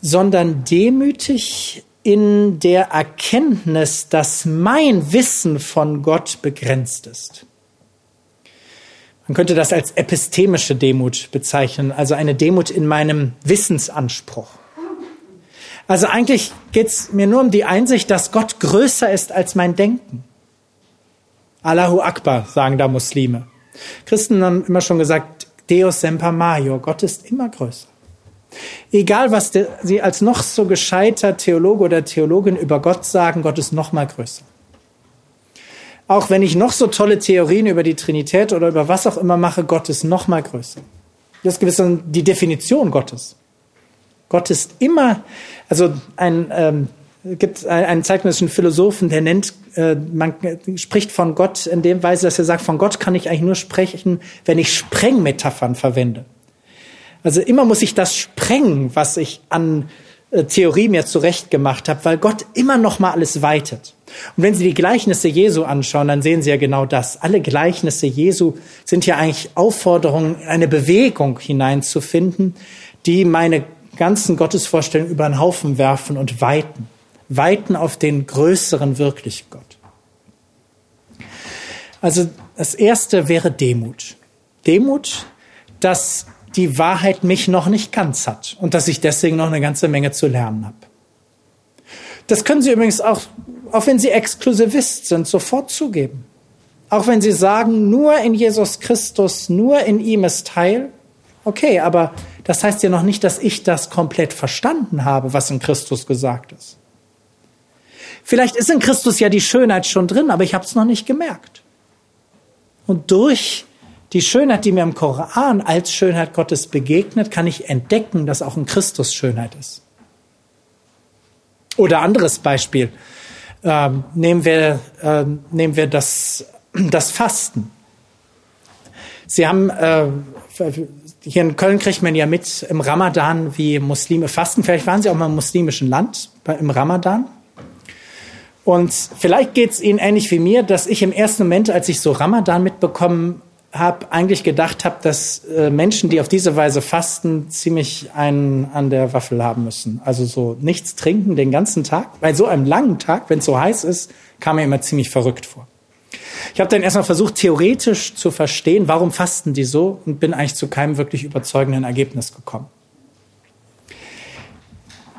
sondern demütig in der Erkenntnis, dass mein Wissen von Gott begrenzt ist. Man könnte das als epistemische Demut bezeichnen, also eine Demut in meinem Wissensanspruch. Also eigentlich geht es mir nur um die Einsicht, dass Gott größer ist als mein Denken. Allahu Akbar, sagen da Muslime. Christen haben immer schon gesagt, Deus semper major, Gott ist immer größer. Egal, was sie als noch so gescheiter Theologe oder Theologin über Gott sagen, Gott ist noch mal größer. Auch wenn ich noch so tolle Theorien über die Trinität oder über was auch immer mache, Gott ist noch mal größer. Das ist gewiss die Definition Gottes. Gott ist immer, also ein ähm, gibt einen zeitgenössischen Philosophen, der nennt, äh, man spricht von Gott in dem Weise, dass er sagt, von Gott kann ich eigentlich nur sprechen, wenn ich Sprengmetaphern verwende. Also immer muss ich das sprengen, was ich an äh, Theorie mir zurechtgemacht habe, weil Gott immer noch mal alles weitet. Und wenn Sie die Gleichnisse Jesu anschauen, dann sehen Sie ja genau das. Alle Gleichnisse Jesu sind ja eigentlich Aufforderungen, eine Bewegung hineinzufinden, die meine ganzen Gottesvorstellungen über einen Haufen werfen und weiten. Weiten auf den größeren wirklich Gott. Also das erste wäre Demut. Demut, dass die Wahrheit mich noch nicht ganz hat und dass ich deswegen noch eine ganze Menge zu lernen habe. Das können Sie übrigens auch, auch wenn Sie Exklusivist sind, sofort zugeben. Auch wenn Sie sagen, nur in Jesus Christus, nur in ihm ist Heil. Okay, aber das heißt ja noch nicht, dass ich das komplett verstanden habe, was in Christus gesagt ist. Vielleicht ist in Christus ja die Schönheit schon drin, aber ich habe es noch nicht gemerkt. Und durch die Schönheit, die mir im Koran als Schönheit Gottes begegnet, kann ich entdecken, dass auch in Christus Schönheit ist. Oder anderes Beispiel. Ähm, nehmen wir, äh, nehmen wir das, das Fasten. Sie haben, äh, hier in Köln kriegt man ja mit im Ramadan, wie Muslime fasten. Vielleicht waren Sie auch mal im muslimischen Land im Ramadan. Und vielleicht geht es Ihnen ähnlich wie mir, dass ich im ersten Moment, als ich so Ramadan mitbekommen habe eigentlich gedacht habe, dass äh, Menschen, die auf diese Weise fasten, ziemlich einen an der Waffel haben müssen. Also so nichts trinken den ganzen Tag. Bei so einem langen Tag, wenn es so heiß ist, kam mir immer ziemlich verrückt vor. Ich habe dann erstmal versucht, theoretisch zu verstehen, warum fasten die so und bin eigentlich zu keinem wirklich überzeugenden Ergebnis gekommen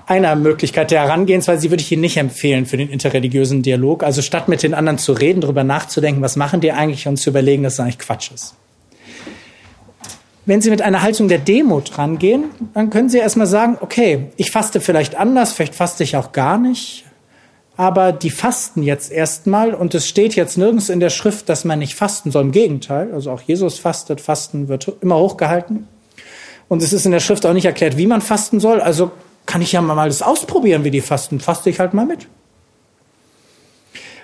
einer Möglichkeit der Herangehensweise, würde ich Ihnen nicht empfehlen für den interreligiösen Dialog. Also statt mit den anderen zu reden, darüber nachzudenken, was machen die eigentlich und zu überlegen, dass es eigentlich Quatsch ist. Wenn Sie mit einer Haltung der Demut rangehen, dann können Sie erstmal sagen, okay, ich faste vielleicht anders, vielleicht faste ich auch gar nicht, aber die fasten jetzt erstmal und es steht jetzt nirgends in der Schrift, dass man nicht fasten soll. Im Gegenteil, also auch Jesus fastet, Fasten wird immer hochgehalten. Und es ist in der Schrift auch nicht erklärt, wie man fasten soll. Also kann ich ja mal das ausprobieren, wie die fasten. Faste ich halt mal mit.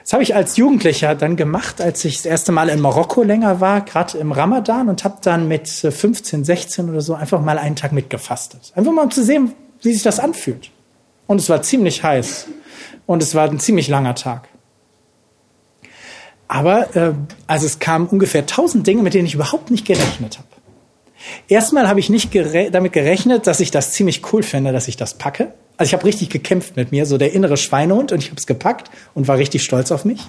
Das habe ich als Jugendlicher dann gemacht, als ich das erste Mal in Marokko länger war, gerade im Ramadan und habe dann mit 15, 16 oder so einfach mal einen Tag mitgefastet. Einfach mal um zu sehen, wie sich das anfühlt. Und es war ziemlich heiß und es war ein ziemlich langer Tag. Aber äh, also es kamen ungefähr tausend Dinge, mit denen ich überhaupt nicht gerechnet habe. Erstmal habe ich nicht gere damit gerechnet, dass ich das ziemlich cool finde, dass ich das packe. Also ich habe richtig gekämpft mit mir, so der innere Schweinehund und ich habe es gepackt und war richtig stolz auf mich.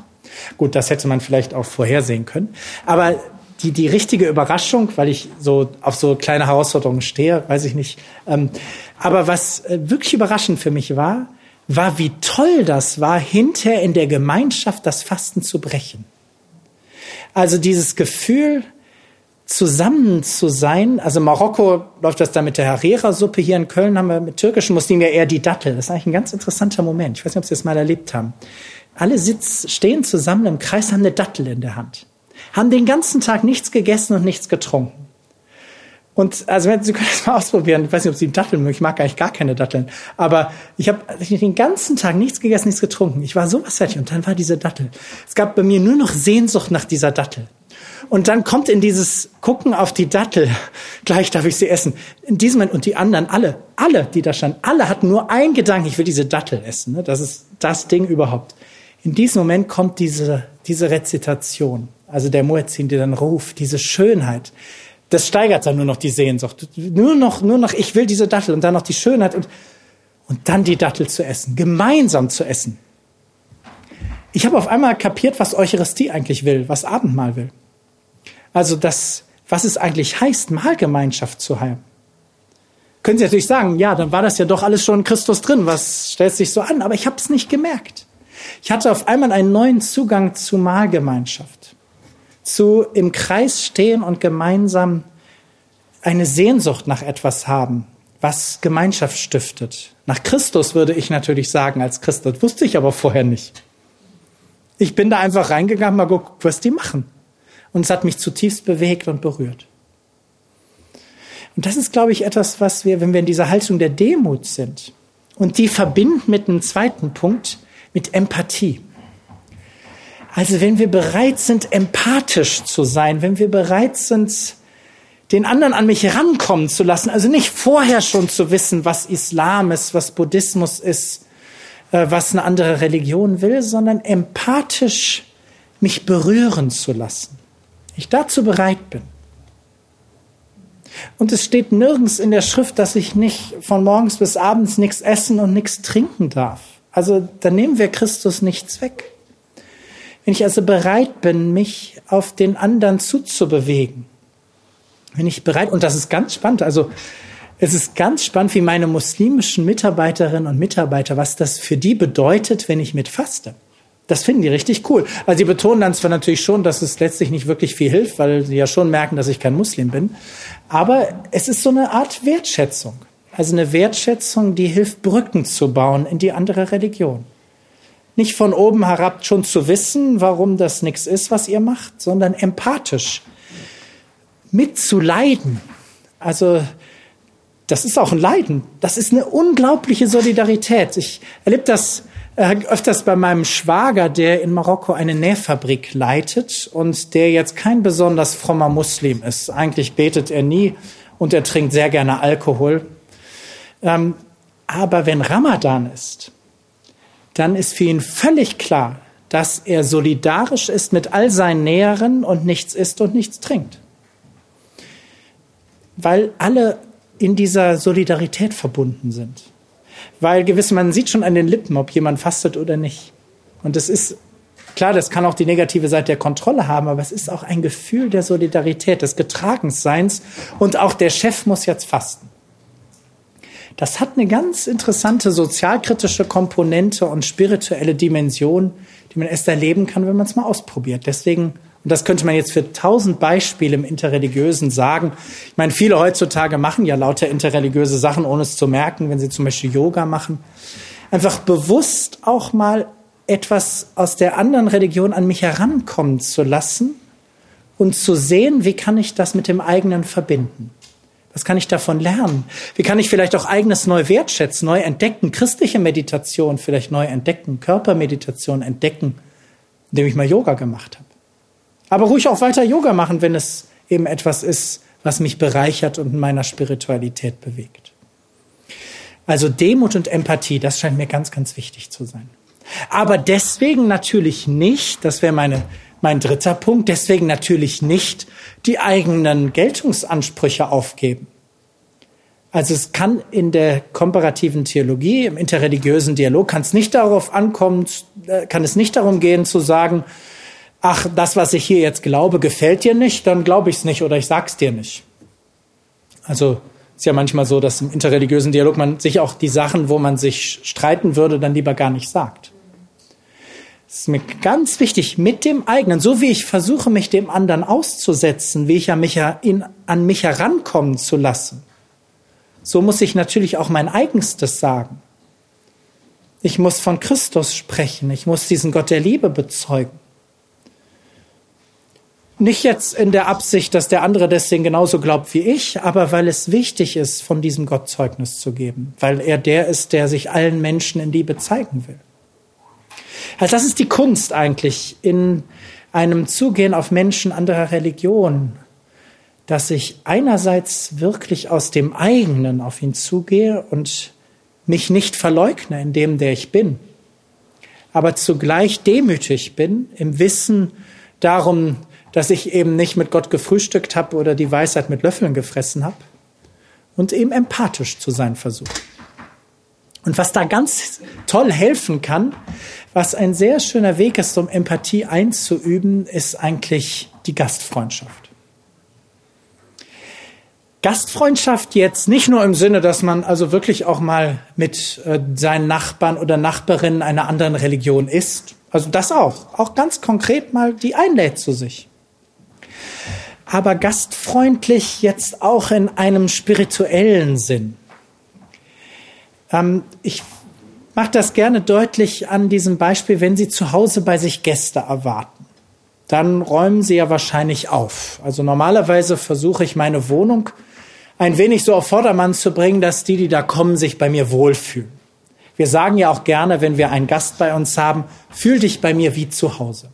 Gut, das hätte man vielleicht auch vorhersehen können. Aber die, die richtige Überraschung, weil ich so auf so kleine Herausforderungen stehe, weiß ich nicht. Ähm, aber was äh, wirklich überraschend für mich war, war, wie toll das war, hinterher in der Gemeinschaft das Fasten zu brechen. Also dieses Gefühl, zusammen zu sein. Also Marokko läuft das da mit der Harira-Suppe. Hier in Köln haben wir mit türkischen Muslimen ja eher die Dattel. Das ist eigentlich ein ganz interessanter Moment. Ich weiß nicht, ob Sie das mal erlebt haben. Alle sitzen, stehen zusammen im Kreis, haben eine Dattel in der Hand. Haben den ganzen Tag nichts gegessen und nichts getrunken. Und also Sie können das mal ausprobieren. Ich weiß nicht, ob Sie Datteln mögen. Ich mag eigentlich gar keine Datteln. Aber ich habe den ganzen Tag nichts gegessen, nichts getrunken. Ich war sowas fertig. Und dann war diese Dattel. Es gab bei mir nur noch Sehnsucht nach dieser Dattel. Und dann kommt in dieses Gucken auf die Dattel, gleich darf ich sie essen. In diesem Moment, und die anderen, alle, alle, die da standen, alle hatten nur ein Gedanke, ich will diese Dattel essen. Ne? Das ist das Ding überhaupt. In diesem Moment kommt diese, diese Rezitation. Also der Muezzin, der dann ruft, diese Schönheit das steigert dann nur noch die Sehnsucht. Nur noch, nur noch, ich will diese Dattel und dann noch die Schönheit und, und dann die Dattel zu essen, gemeinsam zu essen. Ich habe auf einmal kapiert, was Eucharistie eigentlich will, was Abendmahl will. Also das, was es eigentlich heißt, Mahlgemeinschaft zu haben. Können Sie natürlich sagen, ja, dann war das ja doch alles schon in Christus drin. Was stellt sich so an? Aber ich habe es nicht gemerkt. Ich hatte auf einmal einen neuen Zugang zu Mahlgemeinschaft zu im Kreis stehen und gemeinsam eine Sehnsucht nach etwas haben, was Gemeinschaft stiftet. Nach Christus würde ich natürlich sagen, als Christ, das wusste ich aber vorher nicht. Ich bin da einfach reingegangen, mal geguckt, was die machen. Und es hat mich zutiefst bewegt und berührt. Und das ist, glaube ich, etwas, was wir, wenn wir in dieser Haltung der Demut sind und die verbinden mit einem zweiten Punkt, mit Empathie. Also wenn wir bereit sind, empathisch zu sein, wenn wir bereit sind, den anderen an mich herankommen zu lassen, also nicht vorher schon zu wissen, was Islam ist, was Buddhismus ist, äh, was eine andere Religion will, sondern empathisch mich berühren zu lassen. Ich dazu bereit bin. Und es steht nirgends in der Schrift, dass ich nicht von morgens bis abends nichts essen und nichts trinken darf. Also da nehmen wir Christus nichts weg. Wenn ich also bereit bin, mich auf den anderen zuzubewegen, wenn ich bereit, und das ist ganz spannend, also es ist ganz spannend, wie meine muslimischen Mitarbeiterinnen und Mitarbeiter, was das für die bedeutet, wenn ich mit faste. Das finden die richtig cool. Also sie betonen dann zwar natürlich schon, dass es letztlich nicht wirklich viel hilft, weil sie ja schon merken, dass ich kein Muslim bin. Aber es ist so eine Art Wertschätzung. Also eine Wertschätzung, die hilft, Brücken zu bauen in die andere Religion nicht von oben herab schon zu wissen, warum das nichts ist, was ihr macht, sondern empathisch mitzuleiden. Also das ist auch ein Leiden. Das ist eine unglaubliche Solidarität. Ich erlebe das äh, öfters bei meinem Schwager, der in Marokko eine Nähfabrik leitet und der jetzt kein besonders frommer Muslim ist. Eigentlich betet er nie und er trinkt sehr gerne Alkohol. Ähm, aber wenn Ramadan ist, dann ist für ihn völlig klar, dass er solidarisch ist mit all seinen Näheren und nichts isst und nichts trinkt. Weil alle in dieser Solidarität verbunden sind. Weil gewiss, man sieht schon an den Lippen, ob jemand fastet oder nicht. Und es ist klar, das kann auch die negative Seite der Kontrolle haben, aber es ist auch ein Gefühl der Solidarität, des Getragensseins und auch der Chef muss jetzt fasten. Das hat eine ganz interessante sozialkritische Komponente und spirituelle Dimension, die man erst erleben kann, wenn man es mal ausprobiert. Deswegen, und das könnte man jetzt für tausend Beispiele im Interreligiösen sagen. Ich meine, viele heutzutage machen ja lauter interreligiöse Sachen, ohne es zu merken, wenn sie zum Beispiel Yoga machen. Einfach bewusst auch mal etwas aus der anderen Religion an mich herankommen zu lassen und zu sehen, wie kann ich das mit dem eigenen verbinden. Was kann ich davon lernen? Wie kann ich vielleicht auch eigenes neu wertschätzen, neu entdecken, christliche Meditation vielleicht neu entdecken, Körpermeditation entdecken, indem ich mal Yoga gemacht habe. Aber ruhig auch weiter Yoga machen, wenn es eben etwas ist, was mich bereichert und in meiner Spiritualität bewegt. Also Demut und Empathie, das scheint mir ganz, ganz wichtig zu sein. Aber deswegen natürlich nicht, das wäre meine mein dritter Punkt, deswegen natürlich nicht die eigenen Geltungsansprüche aufgeben. Also es kann in der komparativen Theologie, im interreligiösen Dialog, kann es nicht darauf ankommen, äh, kann es nicht darum gehen zu sagen, ach, das, was ich hier jetzt glaube, gefällt dir nicht, dann glaube ich es nicht oder ich sag's dir nicht. Also ist ja manchmal so, dass im interreligiösen Dialog man sich auch die Sachen, wo man sich streiten würde, dann lieber gar nicht sagt. Es ist mir ganz wichtig, mit dem eigenen, so wie ich versuche, mich dem anderen auszusetzen, wie ich an mich, in, an mich herankommen zu lassen, so muss ich natürlich auch mein Eigenstes sagen. Ich muss von Christus sprechen. Ich muss diesen Gott der Liebe bezeugen. Nicht jetzt in der Absicht, dass der andere deswegen genauso glaubt wie ich, aber weil es wichtig ist, von diesem Gott Zeugnis zu geben, weil er der ist, der sich allen Menschen in Liebe zeigen will. Also das ist die Kunst eigentlich in einem Zugehen auf Menschen anderer Religion, dass ich einerseits wirklich aus dem eigenen auf ihn zugehe und mich nicht verleugne in dem, der ich bin, aber zugleich demütig bin im Wissen darum, dass ich eben nicht mit Gott gefrühstückt habe oder die Weisheit mit Löffeln gefressen habe und eben empathisch zu sein versuche. Und was da ganz toll helfen kann, was ein sehr schöner Weg ist, um Empathie einzuüben, ist eigentlich die Gastfreundschaft. Gastfreundschaft jetzt nicht nur im Sinne, dass man also wirklich auch mal mit äh, seinen Nachbarn oder Nachbarinnen einer anderen Religion ist. Also das auch. Auch ganz konkret mal die einlädt zu sich aber gastfreundlich jetzt auch in einem spirituellen Sinn. Ähm, ich mache das gerne deutlich an diesem Beispiel, wenn Sie zu Hause bei sich Gäste erwarten. Dann räumen Sie ja wahrscheinlich auf. Also normalerweise versuche ich meine Wohnung ein wenig so auf Vordermann zu bringen, dass die, die da kommen, sich bei mir wohlfühlen. Wir sagen ja auch gerne, wenn wir einen Gast bei uns haben, fühl dich bei mir wie zu Hause.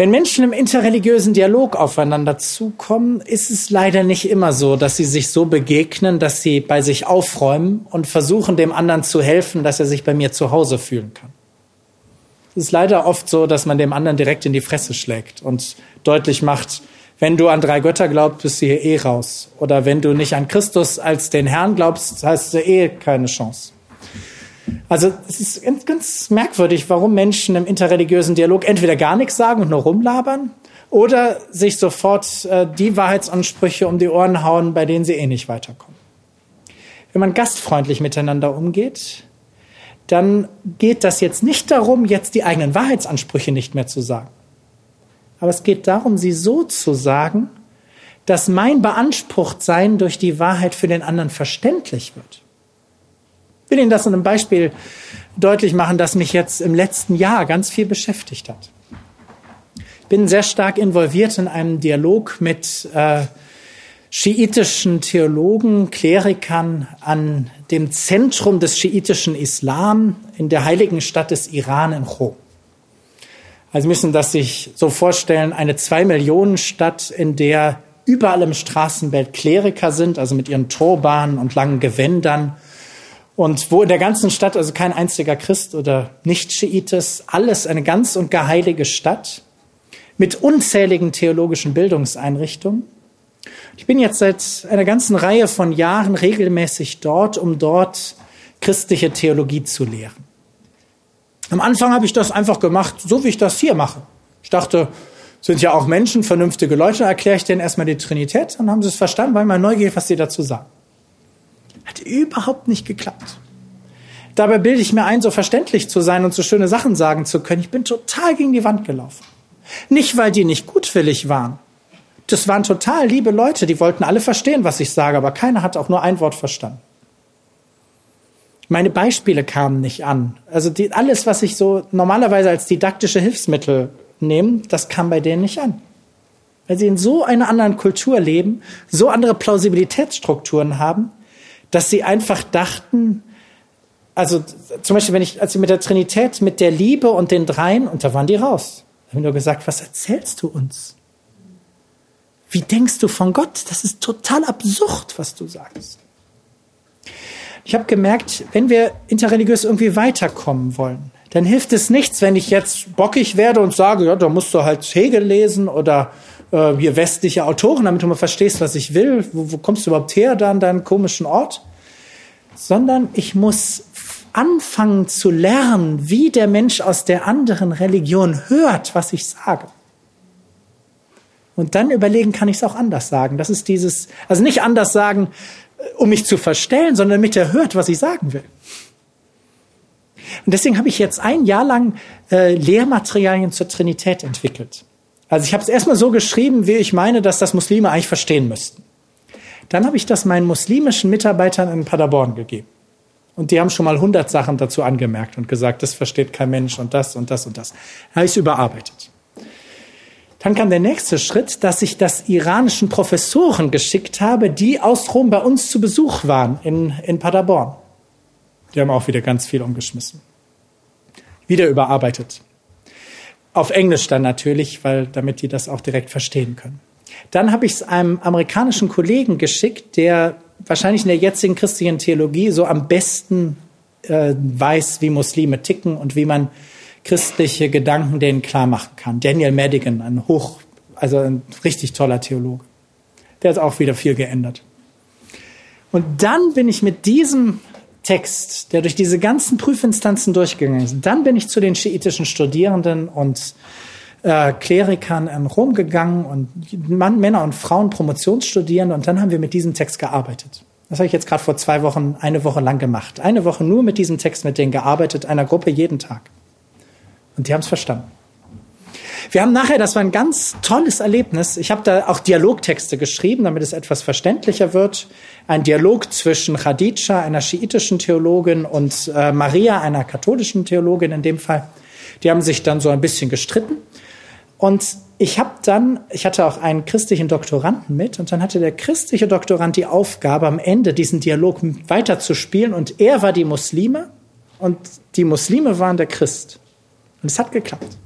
Wenn Menschen im interreligiösen Dialog aufeinander zukommen, ist es leider nicht immer so, dass sie sich so begegnen, dass sie bei sich aufräumen und versuchen, dem anderen zu helfen, dass er sich bei mir zu Hause fühlen kann. Es ist leider oft so, dass man dem anderen direkt in die Fresse schlägt und deutlich macht, wenn du an drei Götter glaubst, bist du hier eh raus. Oder wenn du nicht an Christus als den Herrn glaubst, hast du eh keine Chance. Also es ist ganz, ganz merkwürdig, warum Menschen im interreligiösen Dialog entweder gar nichts sagen und nur rumlabern oder sich sofort äh, die Wahrheitsansprüche um die Ohren hauen, bei denen sie eh nicht weiterkommen. Wenn man gastfreundlich miteinander umgeht, dann geht das jetzt nicht darum, jetzt die eigenen Wahrheitsansprüche nicht mehr zu sagen. Aber es geht darum, sie so zu sagen, dass mein Beanspruchtsein durch die Wahrheit für den anderen verständlich wird. Ich will Ihnen das in einem Beispiel deutlich machen, das mich jetzt im letzten Jahr ganz viel beschäftigt hat. Ich bin sehr stark involviert in einem Dialog mit äh, schiitischen Theologen, Klerikern an dem Zentrum des schiitischen Islam in der heiligen Stadt des Iran in Rom. Also müssen das sich so vorstellen, eine zwei Millionen Stadt, in der überall im Straßenbild Kleriker sind, also mit ihren Turbanen und langen Gewändern und wo in der ganzen Stadt also kein einziger Christ oder Nicht-Schiit ist, alles eine ganz und gar heilige Stadt mit unzähligen theologischen Bildungseinrichtungen. Ich bin jetzt seit einer ganzen Reihe von Jahren regelmäßig dort, um dort christliche Theologie zu lehren. Am Anfang habe ich das einfach gemacht, so wie ich das hier mache. Ich dachte, sind ja auch Menschen, vernünftige Leute, erkläre ich denen erstmal die Trinität, dann haben sie es verstanden, weil man neugierig, was sie dazu sagen. Hat überhaupt nicht geklappt. Dabei bilde ich mir ein, so verständlich zu sein und so schöne Sachen sagen zu können. Ich bin total gegen die Wand gelaufen. Nicht, weil die nicht gutwillig waren. Das waren total liebe Leute, die wollten alle verstehen, was ich sage, aber keiner hat auch nur ein Wort verstanden. Meine Beispiele kamen nicht an. Also die, alles, was ich so normalerweise als didaktische Hilfsmittel nehme, das kam bei denen nicht an. Weil sie in so einer anderen Kultur leben, so andere Plausibilitätsstrukturen haben, dass sie einfach dachten, also zum Beispiel, wenn ich, als ich mit der Trinität, mit der Liebe und den Dreien, und da waren die raus. Da haben nur gesagt, was erzählst du uns? Wie denkst du von Gott? Das ist total absurd, was du sagst. Ich habe gemerkt, wenn wir interreligiös irgendwie weiterkommen wollen, dann hilft es nichts, wenn ich jetzt bockig werde und sage, ja, da musst du halt Hegel lesen oder äh, hier westliche Autoren, damit du mal verstehst, was ich will. Wo, wo kommst du überhaupt her, da an deinen komischen Ort? Sondern ich muss anfangen zu lernen, wie der Mensch aus der anderen Religion hört, was ich sage. Und dann überlegen, kann ich es auch anders sagen. Das ist dieses, also nicht anders sagen, um mich zu verstellen, sondern damit er hört, was ich sagen will. Und deswegen habe ich jetzt ein Jahr lang äh, Lehrmaterialien zur Trinität entwickelt. Also ich habe es erstmal so geschrieben, wie ich meine, dass das Muslime eigentlich verstehen müssten. Dann habe ich das meinen muslimischen Mitarbeitern in Paderborn gegeben. Und die haben schon mal 100 Sachen dazu angemerkt und gesagt, das versteht kein Mensch und das und das und das. Dann habe ich es überarbeitet. Dann kam der nächste Schritt, dass ich das iranischen Professoren geschickt habe, die aus Rom bei uns zu Besuch waren in, in Paderborn. Die haben auch wieder ganz viel umgeschmissen. Wieder überarbeitet. Auf Englisch dann natürlich, weil damit die das auch direkt verstehen können. Dann habe ich es einem amerikanischen Kollegen geschickt, der wahrscheinlich in der jetzigen christlichen Theologie so am besten äh, weiß, wie Muslime ticken und wie man christliche Gedanken denen klar machen kann. Daniel Madigan, ein hoch, also ein richtig toller Theologe. Der hat auch wieder viel geändert. Und dann bin ich mit diesem Text, der durch diese ganzen Prüfinstanzen durchgegangen ist, dann bin ich zu den schiitischen Studierenden und äh, Klerikern in Rom gegangen und Mann, Männer und Frauen Promotionsstudierende und dann haben wir mit diesem Text gearbeitet. Das habe ich jetzt gerade vor zwei Wochen, eine Woche lang gemacht. Eine Woche nur mit diesem Text mit denen gearbeitet, einer Gruppe jeden Tag. Und die haben es verstanden. Wir haben nachher, das war ein ganz tolles Erlebnis. Ich habe da auch Dialogtexte geschrieben, damit es etwas verständlicher wird. Ein Dialog zwischen Khadija, einer schiitischen Theologin, und äh, Maria, einer katholischen Theologin in dem Fall. Die haben sich dann so ein bisschen gestritten. Und ich habe dann, ich hatte auch einen christlichen Doktoranden mit und dann hatte der christliche Doktorand die Aufgabe, am Ende diesen Dialog weiterzuspielen und er war die Muslime und die Muslime waren der Christ. Und es hat geklappt.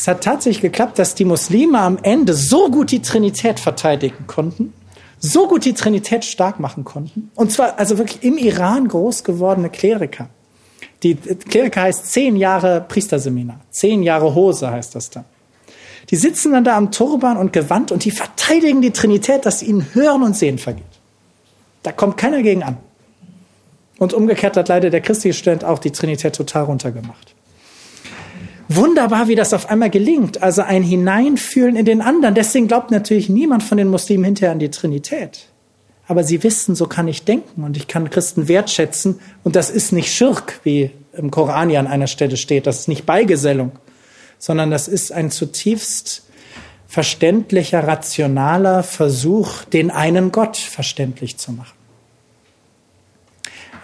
Es hat tatsächlich geklappt, dass die Muslime am Ende so gut die Trinität verteidigen konnten, so gut die Trinität stark machen konnten. Und zwar also wirklich im Iran groß gewordene Kleriker. Die Kleriker heißt zehn Jahre Priesterseminar, zehn Jahre Hose heißt das dann. Die sitzen dann da am Turban und Gewand und die verteidigen die Trinität, dass ihnen Hören und Sehen vergeht. Da kommt keiner gegen an. Und umgekehrt hat leider der christliche Student auch die Trinität total runtergemacht. Wunderbar, wie das auf einmal gelingt. Also ein Hineinfühlen in den anderen. Deswegen glaubt natürlich niemand von den Muslimen hinterher an die Trinität aber sie wissen, so kann ich denken und ich kann Christen wertschätzen und das ist nicht Schirk, wie im Koran ja an einer Stelle steht, das ist nicht Beigesellung, sondern das ist ein zutiefst verständlicher, rationaler Versuch, den einen Gott verständlich zu machen.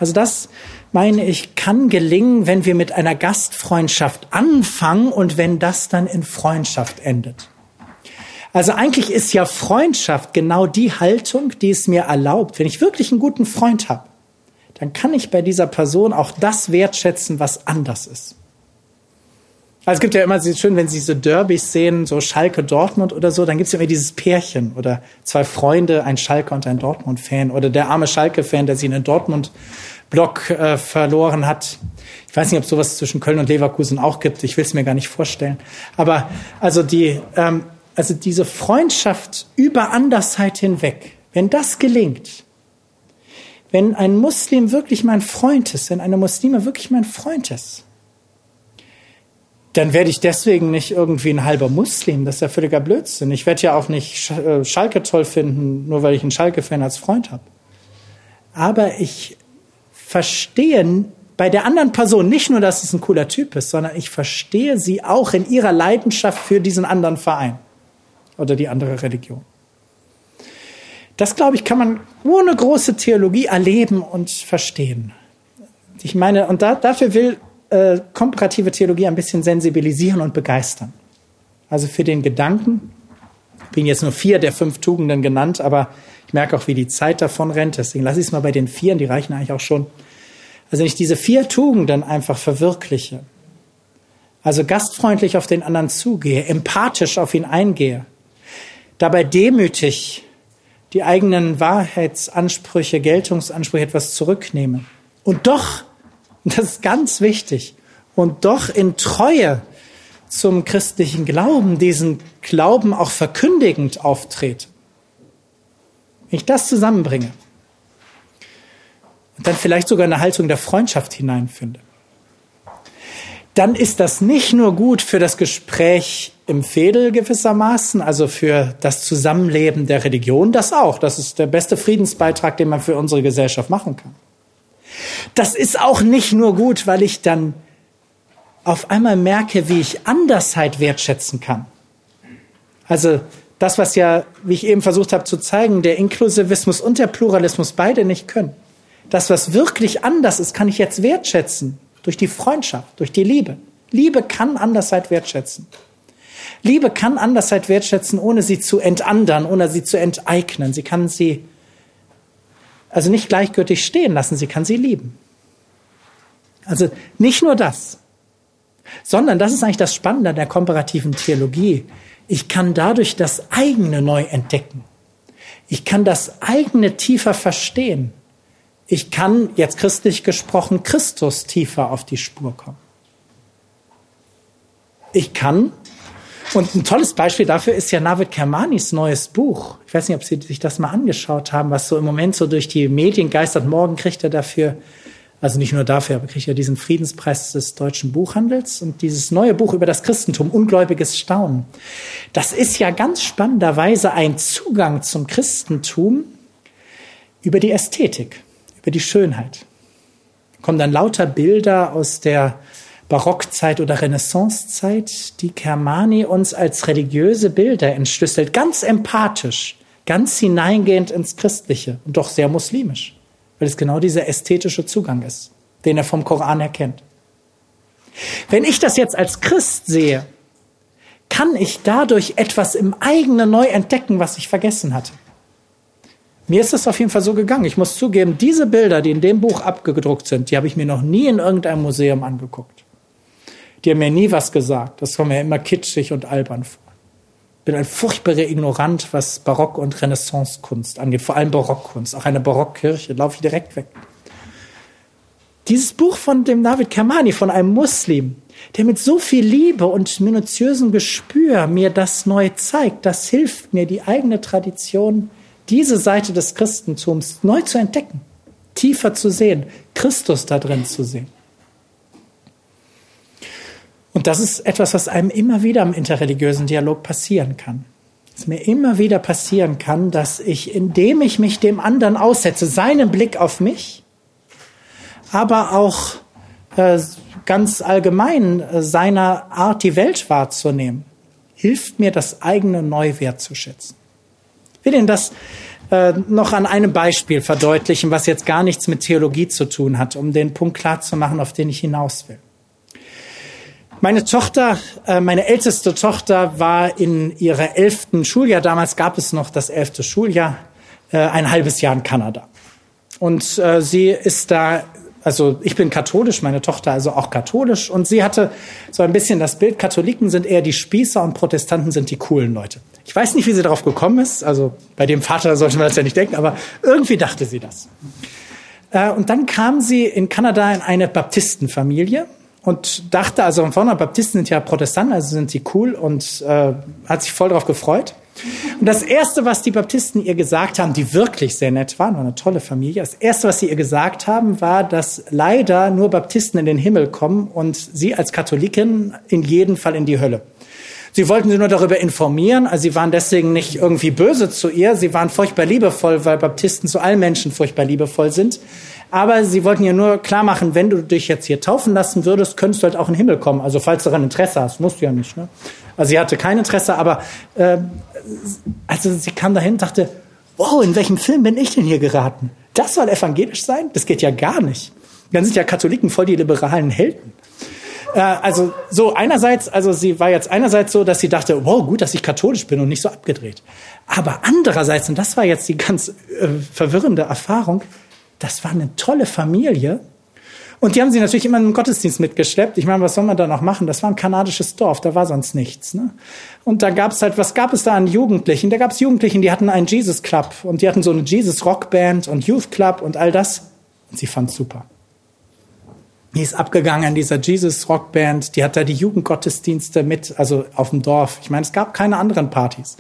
Also das meine ich, kann gelingen, wenn wir mit einer Gastfreundschaft anfangen und wenn das dann in Freundschaft endet. Also eigentlich ist ja Freundschaft genau die Haltung, die es mir erlaubt, wenn ich wirklich einen guten Freund habe, dann kann ich bei dieser Person auch das wertschätzen, was anders ist. Also es gibt ja immer so schön, wenn Sie so Derbys sehen, so Schalke Dortmund oder so, dann gibt es ja immer dieses Pärchen oder zwei Freunde, ein Schalke und ein Dortmund-Fan oder der arme Schalke-Fan, der sie in den Dortmund-Block äh, verloren hat. Ich weiß nicht, ob sowas zwischen Köln und Leverkusen auch gibt. Ich will es mir gar nicht vorstellen. Aber also die ähm, also diese Freundschaft über Andersheit hinweg, wenn das gelingt, wenn ein Muslim wirklich mein Freund ist, wenn eine Muslime wirklich mein Freund ist, dann werde ich deswegen nicht irgendwie ein halber Muslim. Das ist ja völliger Blödsinn. Ich werde ja auch nicht äh, Schalke toll finden, nur weil ich einen Schalke-Fan als Freund habe. Aber ich verstehe bei der anderen Person nicht nur, dass es ein cooler Typ ist, sondern ich verstehe sie auch in ihrer Leidenschaft für diesen anderen Verein oder die andere Religion. Das, glaube ich, kann man ohne große Theologie erleben und verstehen. Ich meine, und da, dafür will äh, komparative Theologie ein bisschen sensibilisieren und begeistern. Also für den Gedanken, ich bin jetzt nur vier der fünf Tugenden genannt, aber ich merke auch, wie die Zeit davon rennt. Deswegen lasse ich es mal bei den vieren, die reichen eigentlich auch schon. Also wenn ich diese vier Tugenden einfach verwirkliche, also gastfreundlich auf den anderen zugehe, empathisch auf ihn eingehe, dabei demütig die eigenen Wahrheitsansprüche, Geltungsansprüche etwas zurücknehmen. Und doch, das ist ganz wichtig, und doch in Treue zum christlichen Glauben, diesen Glauben auch verkündigend auftrete. Wenn ich das zusammenbringe und dann vielleicht sogar eine Haltung der Freundschaft hineinfinde, dann ist das nicht nur gut für das Gespräch im Fädel gewissermaßen, also für das Zusammenleben der Religion, das auch. Das ist der beste Friedensbeitrag, den man für unsere Gesellschaft machen kann. Das ist auch nicht nur gut, weil ich dann auf einmal merke, wie ich Andersheit wertschätzen kann. Also das, was ja, wie ich eben versucht habe zu zeigen, der Inklusivismus und der Pluralismus beide nicht können. Das, was wirklich anders ist, kann ich jetzt wertschätzen durch die Freundschaft, durch die Liebe. Liebe kann Andersheit wertschätzen. Liebe kann Andersheit wertschätzen, ohne sie zu entandern, ohne sie zu enteignen. Sie kann sie also nicht gleichgültig stehen lassen, sie kann sie lieben. Also nicht nur das, sondern das ist eigentlich das Spannende an der komparativen Theologie. Ich kann dadurch das eigene neu entdecken. Ich kann das eigene tiefer verstehen. Ich kann, jetzt christlich gesprochen, Christus tiefer auf die Spur kommen. Ich kann, und ein tolles Beispiel dafür ist ja Navid Kermanis neues Buch. Ich weiß nicht, ob Sie sich das mal angeschaut haben, was so im Moment so durch die Medien geistert. Morgen kriegt er dafür also nicht nur dafür, aber kriegt ja diesen Friedenspreis des deutschen Buchhandels und dieses neue Buch über das Christentum, Ungläubiges Staunen. Das ist ja ganz spannenderweise ein Zugang zum Christentum über die Ästhetik, über die Schönheit. Kommen dann lauter Bilder aus der Barockzeit oder Renaissancezeit, die Kermani uns als religiöse Bilder entschlüsselt, ganz empathisch, ganz hineingehend ins Christliche und doch sehr muslimisch weil es genau dieser ästhetische Zugang ist, den er vom Koran erkennt. Wenn ich das jetzt als Christ sehe, kann ich dadurch etwas im eigenen neu entdecken, was ich vergessen hatte. Mir ist es auf jeden Fall so gegangen. Ich muss zugeben, diese Bilder, die in dem Buch abgedruckt sind, die habe ich mir noch nie in irgendeinem Museum angeguckt. Die haben mir nie was gesagt. Das kommt mir immer kitschig und albern vor bin ein furchtbarer Ignorant, was Barock- und Renaissancekunst angeht, vor allem Barockkunst. Auch eine Barockkirche, laufe ich direkt weg. Dieses Buch von dem David Kermani, von einem Muslim, der mit so viel Liebe und minutiösem Gespür mir das neu zeigt, das hilft mir, die eigene Tradition, diese Seite des Christentums neu zu entdecken, tiefer zu sehen, Christus da drin zu sehen. Und das ist etwas, was einem immer wieder im interreligiösen Dialog passieren kann. Es mir immer wieder passieren kann, dass ich, indem ich mich dem anderen aussetze, seinen Blick auf mich, aber auch äh, ganz allgemein äh, seiner Art, die Welt wahrzunehmen, hilft mir, das eigene neu wertzuschätzen. Ich will Ihnen das äh, noch an einem Beispiel verdeutlichen, was jetzt gar nichts mit Theologie zu tun hat, um den Punkt klar zu machen, auf den ich hinaus will. Meine Tochter, äh, meine älteste Tochter war in ihrer elften Schuljahr, damals gab es noch das elfte Schuljahr, äh, ein halbes Jahr in Kanada. Und äh, sie ist da, also ich bin katholisch, meine Tochter also auch katholisch. Und sie hatte so ein bisschen das Bild, Katholiken sind eher die Spießer und Protestanten sind die coolen Leute. Ich weiß nicht, wie sie darauf gekommen ist. Also bei dem Vater sollte man das ja nicht denken, aber irgendwie dachte sie das. Und dann kam sie in Kanada in eine Baptistenfamilie und dachte, also von vorne, Baptisten sind ja Protestanten, also sind sie cool und äh, hat sich voll darauf gefreut. Und das Erste, was die Baptisten ihr gesagt haben, die wirklich sehr nett waren, war eine tolle Familie, das Erste, was sie ihr gesagt haben, war, dass leider nur Baptisten in den Himmel kommen und sie als Katholikin in jedem Fall in die Hölle. Sie wollten sie nur darüber informieren, also sie waren deswegen nicht irgendwie böse zu ihr, sie waren furchtbar liebevoll, weil Baptisten zu allen Menschen furchtbar liebevoll sind. Aber sie wollten ja nur klar machen, wenn du dich jetzt hier taufen lassen würdest, könntest du halt auch in den Himmel kommen. Also falls du daran Interesse hast, musst du ja nicht. Ne? Also sie hatte kein Interesse, aber äh, also sie kam dahin und dachte, wow, in welchem Film bin ich denn hier geraten? Das soll evangelisch sein? Das geht ja gar nicht. Dann sind ja Katholiken voll die liberalen Helden. Äh, also so einerseits, also sie war jetzt einerseits so, dass sie dachte, wow, gut, dass ich katholisch bin und nicht so abgedreht. Aber andererseits, und das war jetzt die ganz äh, verwirrende Erfahrung, das war eine tolle Familie. Und die haben sie natürlich immer in den Gottesdienst mitgeschleppt. Ich meine, was soll man da noch machen? Das war ein kanadisches Dorf, da war sonst nichts. Ne? Und da gab es halt, was gab es da an Jugendlichen? Da gab es Jugendlichen, die hatten einen Jesus Club und die hatten so eine Jesus Rockband und Youth Club und all das. Und sie fand super. Die ist abgegangen in dieser Jesus Rockband, die hat da die Jugendgottesdienste mit, also auf dem Dorf. Ich meine, es gab keine anderen Partys.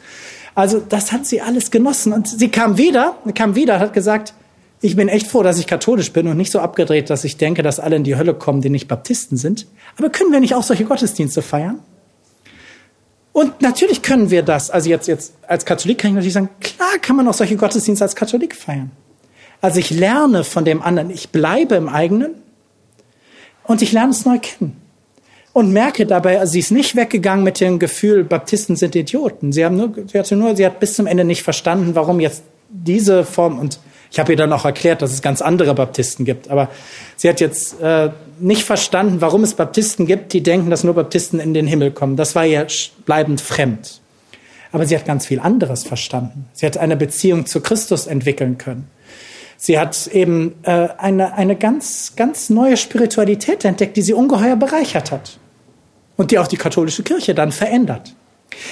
Also das hat sie alles genossen. Und sie kam wieder, kam wieder, hat gesagt, ich bin echt froh, dass ich katholisch bin und nicht so abgedreht, dass ich denke, dass alle in die Hölle kommen, die nicht Baptisten sind. Aber können wir nicht auch solche Gottesdienste feiern? Und natürlich können wir das. Also jetzt, jetzt als Katholik kann ich natürlich sagen, klar kann man auch solche Gottesdienste als Katholik feiern. Also ich lerne von dem anderen, ich bleibe im eigenen und ich lerne es neu kennen. Und merke dabei, also sie ist nicht weggegangen mit dem Gefühl, Baptisten sind Idioten. Sie haben nur, sie hatte nur, sie hat bis zum Ende nicht verstanden, warum jetzt diese Form und ich habe ihr dann auch erklärt, dass es ganz andere Baptisten gibt. Aber sie hat jetzt äh, nicht verstanden, warum es Baptisten gibt, die denken, dass nur Baptisten in den Himmel kommen. Das war ihr bleibend fremd. Aber sie hat ganz viel anderes verstanden. Sie hat eine Beziehung zu Christus entwickeln können. Sie hat eben äh, eine, eine ganz, ganz neue Spiritualität entdeckt, die sie ungeheuer bereichert hat. Und die auch die katholische Kirche dann verändert.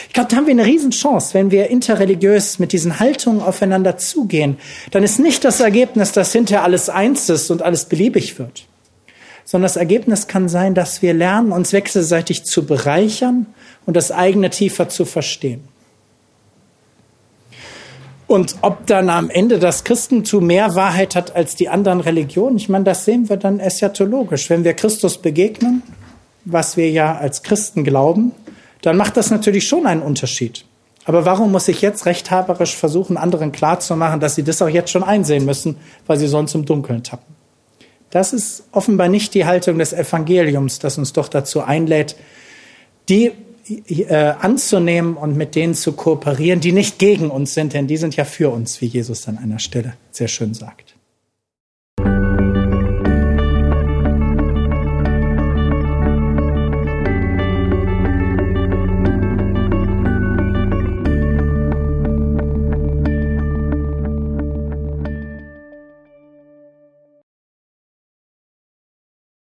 Ich glaube, da haben wir eine Riesenchance, wenn wir interreligiös mit diesen Haltungen aufeinander zugehen. Dann ist nicht das Ergebnis, dass hinterher alles eins ist und alles beliebig wird, sondern das Ergebnis kann sein, dass wir lernen, uns wechselseitig zu bereichern und das eigene tiefer zu verstehen. Und ob dann am Ende das Christentum mehr Wahrheit hat als die anderen Religionen, ich meine, das sehen wir dann eschatologisch. Wenn wir Christus begegnen, was wir ja als Christen glauben, dann macht das natürlich schon einen Unterschied. Aber warum muss ich jetzt rechthaberisch versuchen, anderen klarzumachen, dass sie das auch jetzt schon einsehen müssen, weil sie sonst im Dunkeln tappen? Das ist offenbar nicht die Haltung des Evangeliums, das uns doch dazu einlädt, die äh, anzunehmen und mit denen zu kooperieren, die nicht gegen uns sind, denn die sind ja für uns, wie Jesus an einer Stelle sehr schön sagt.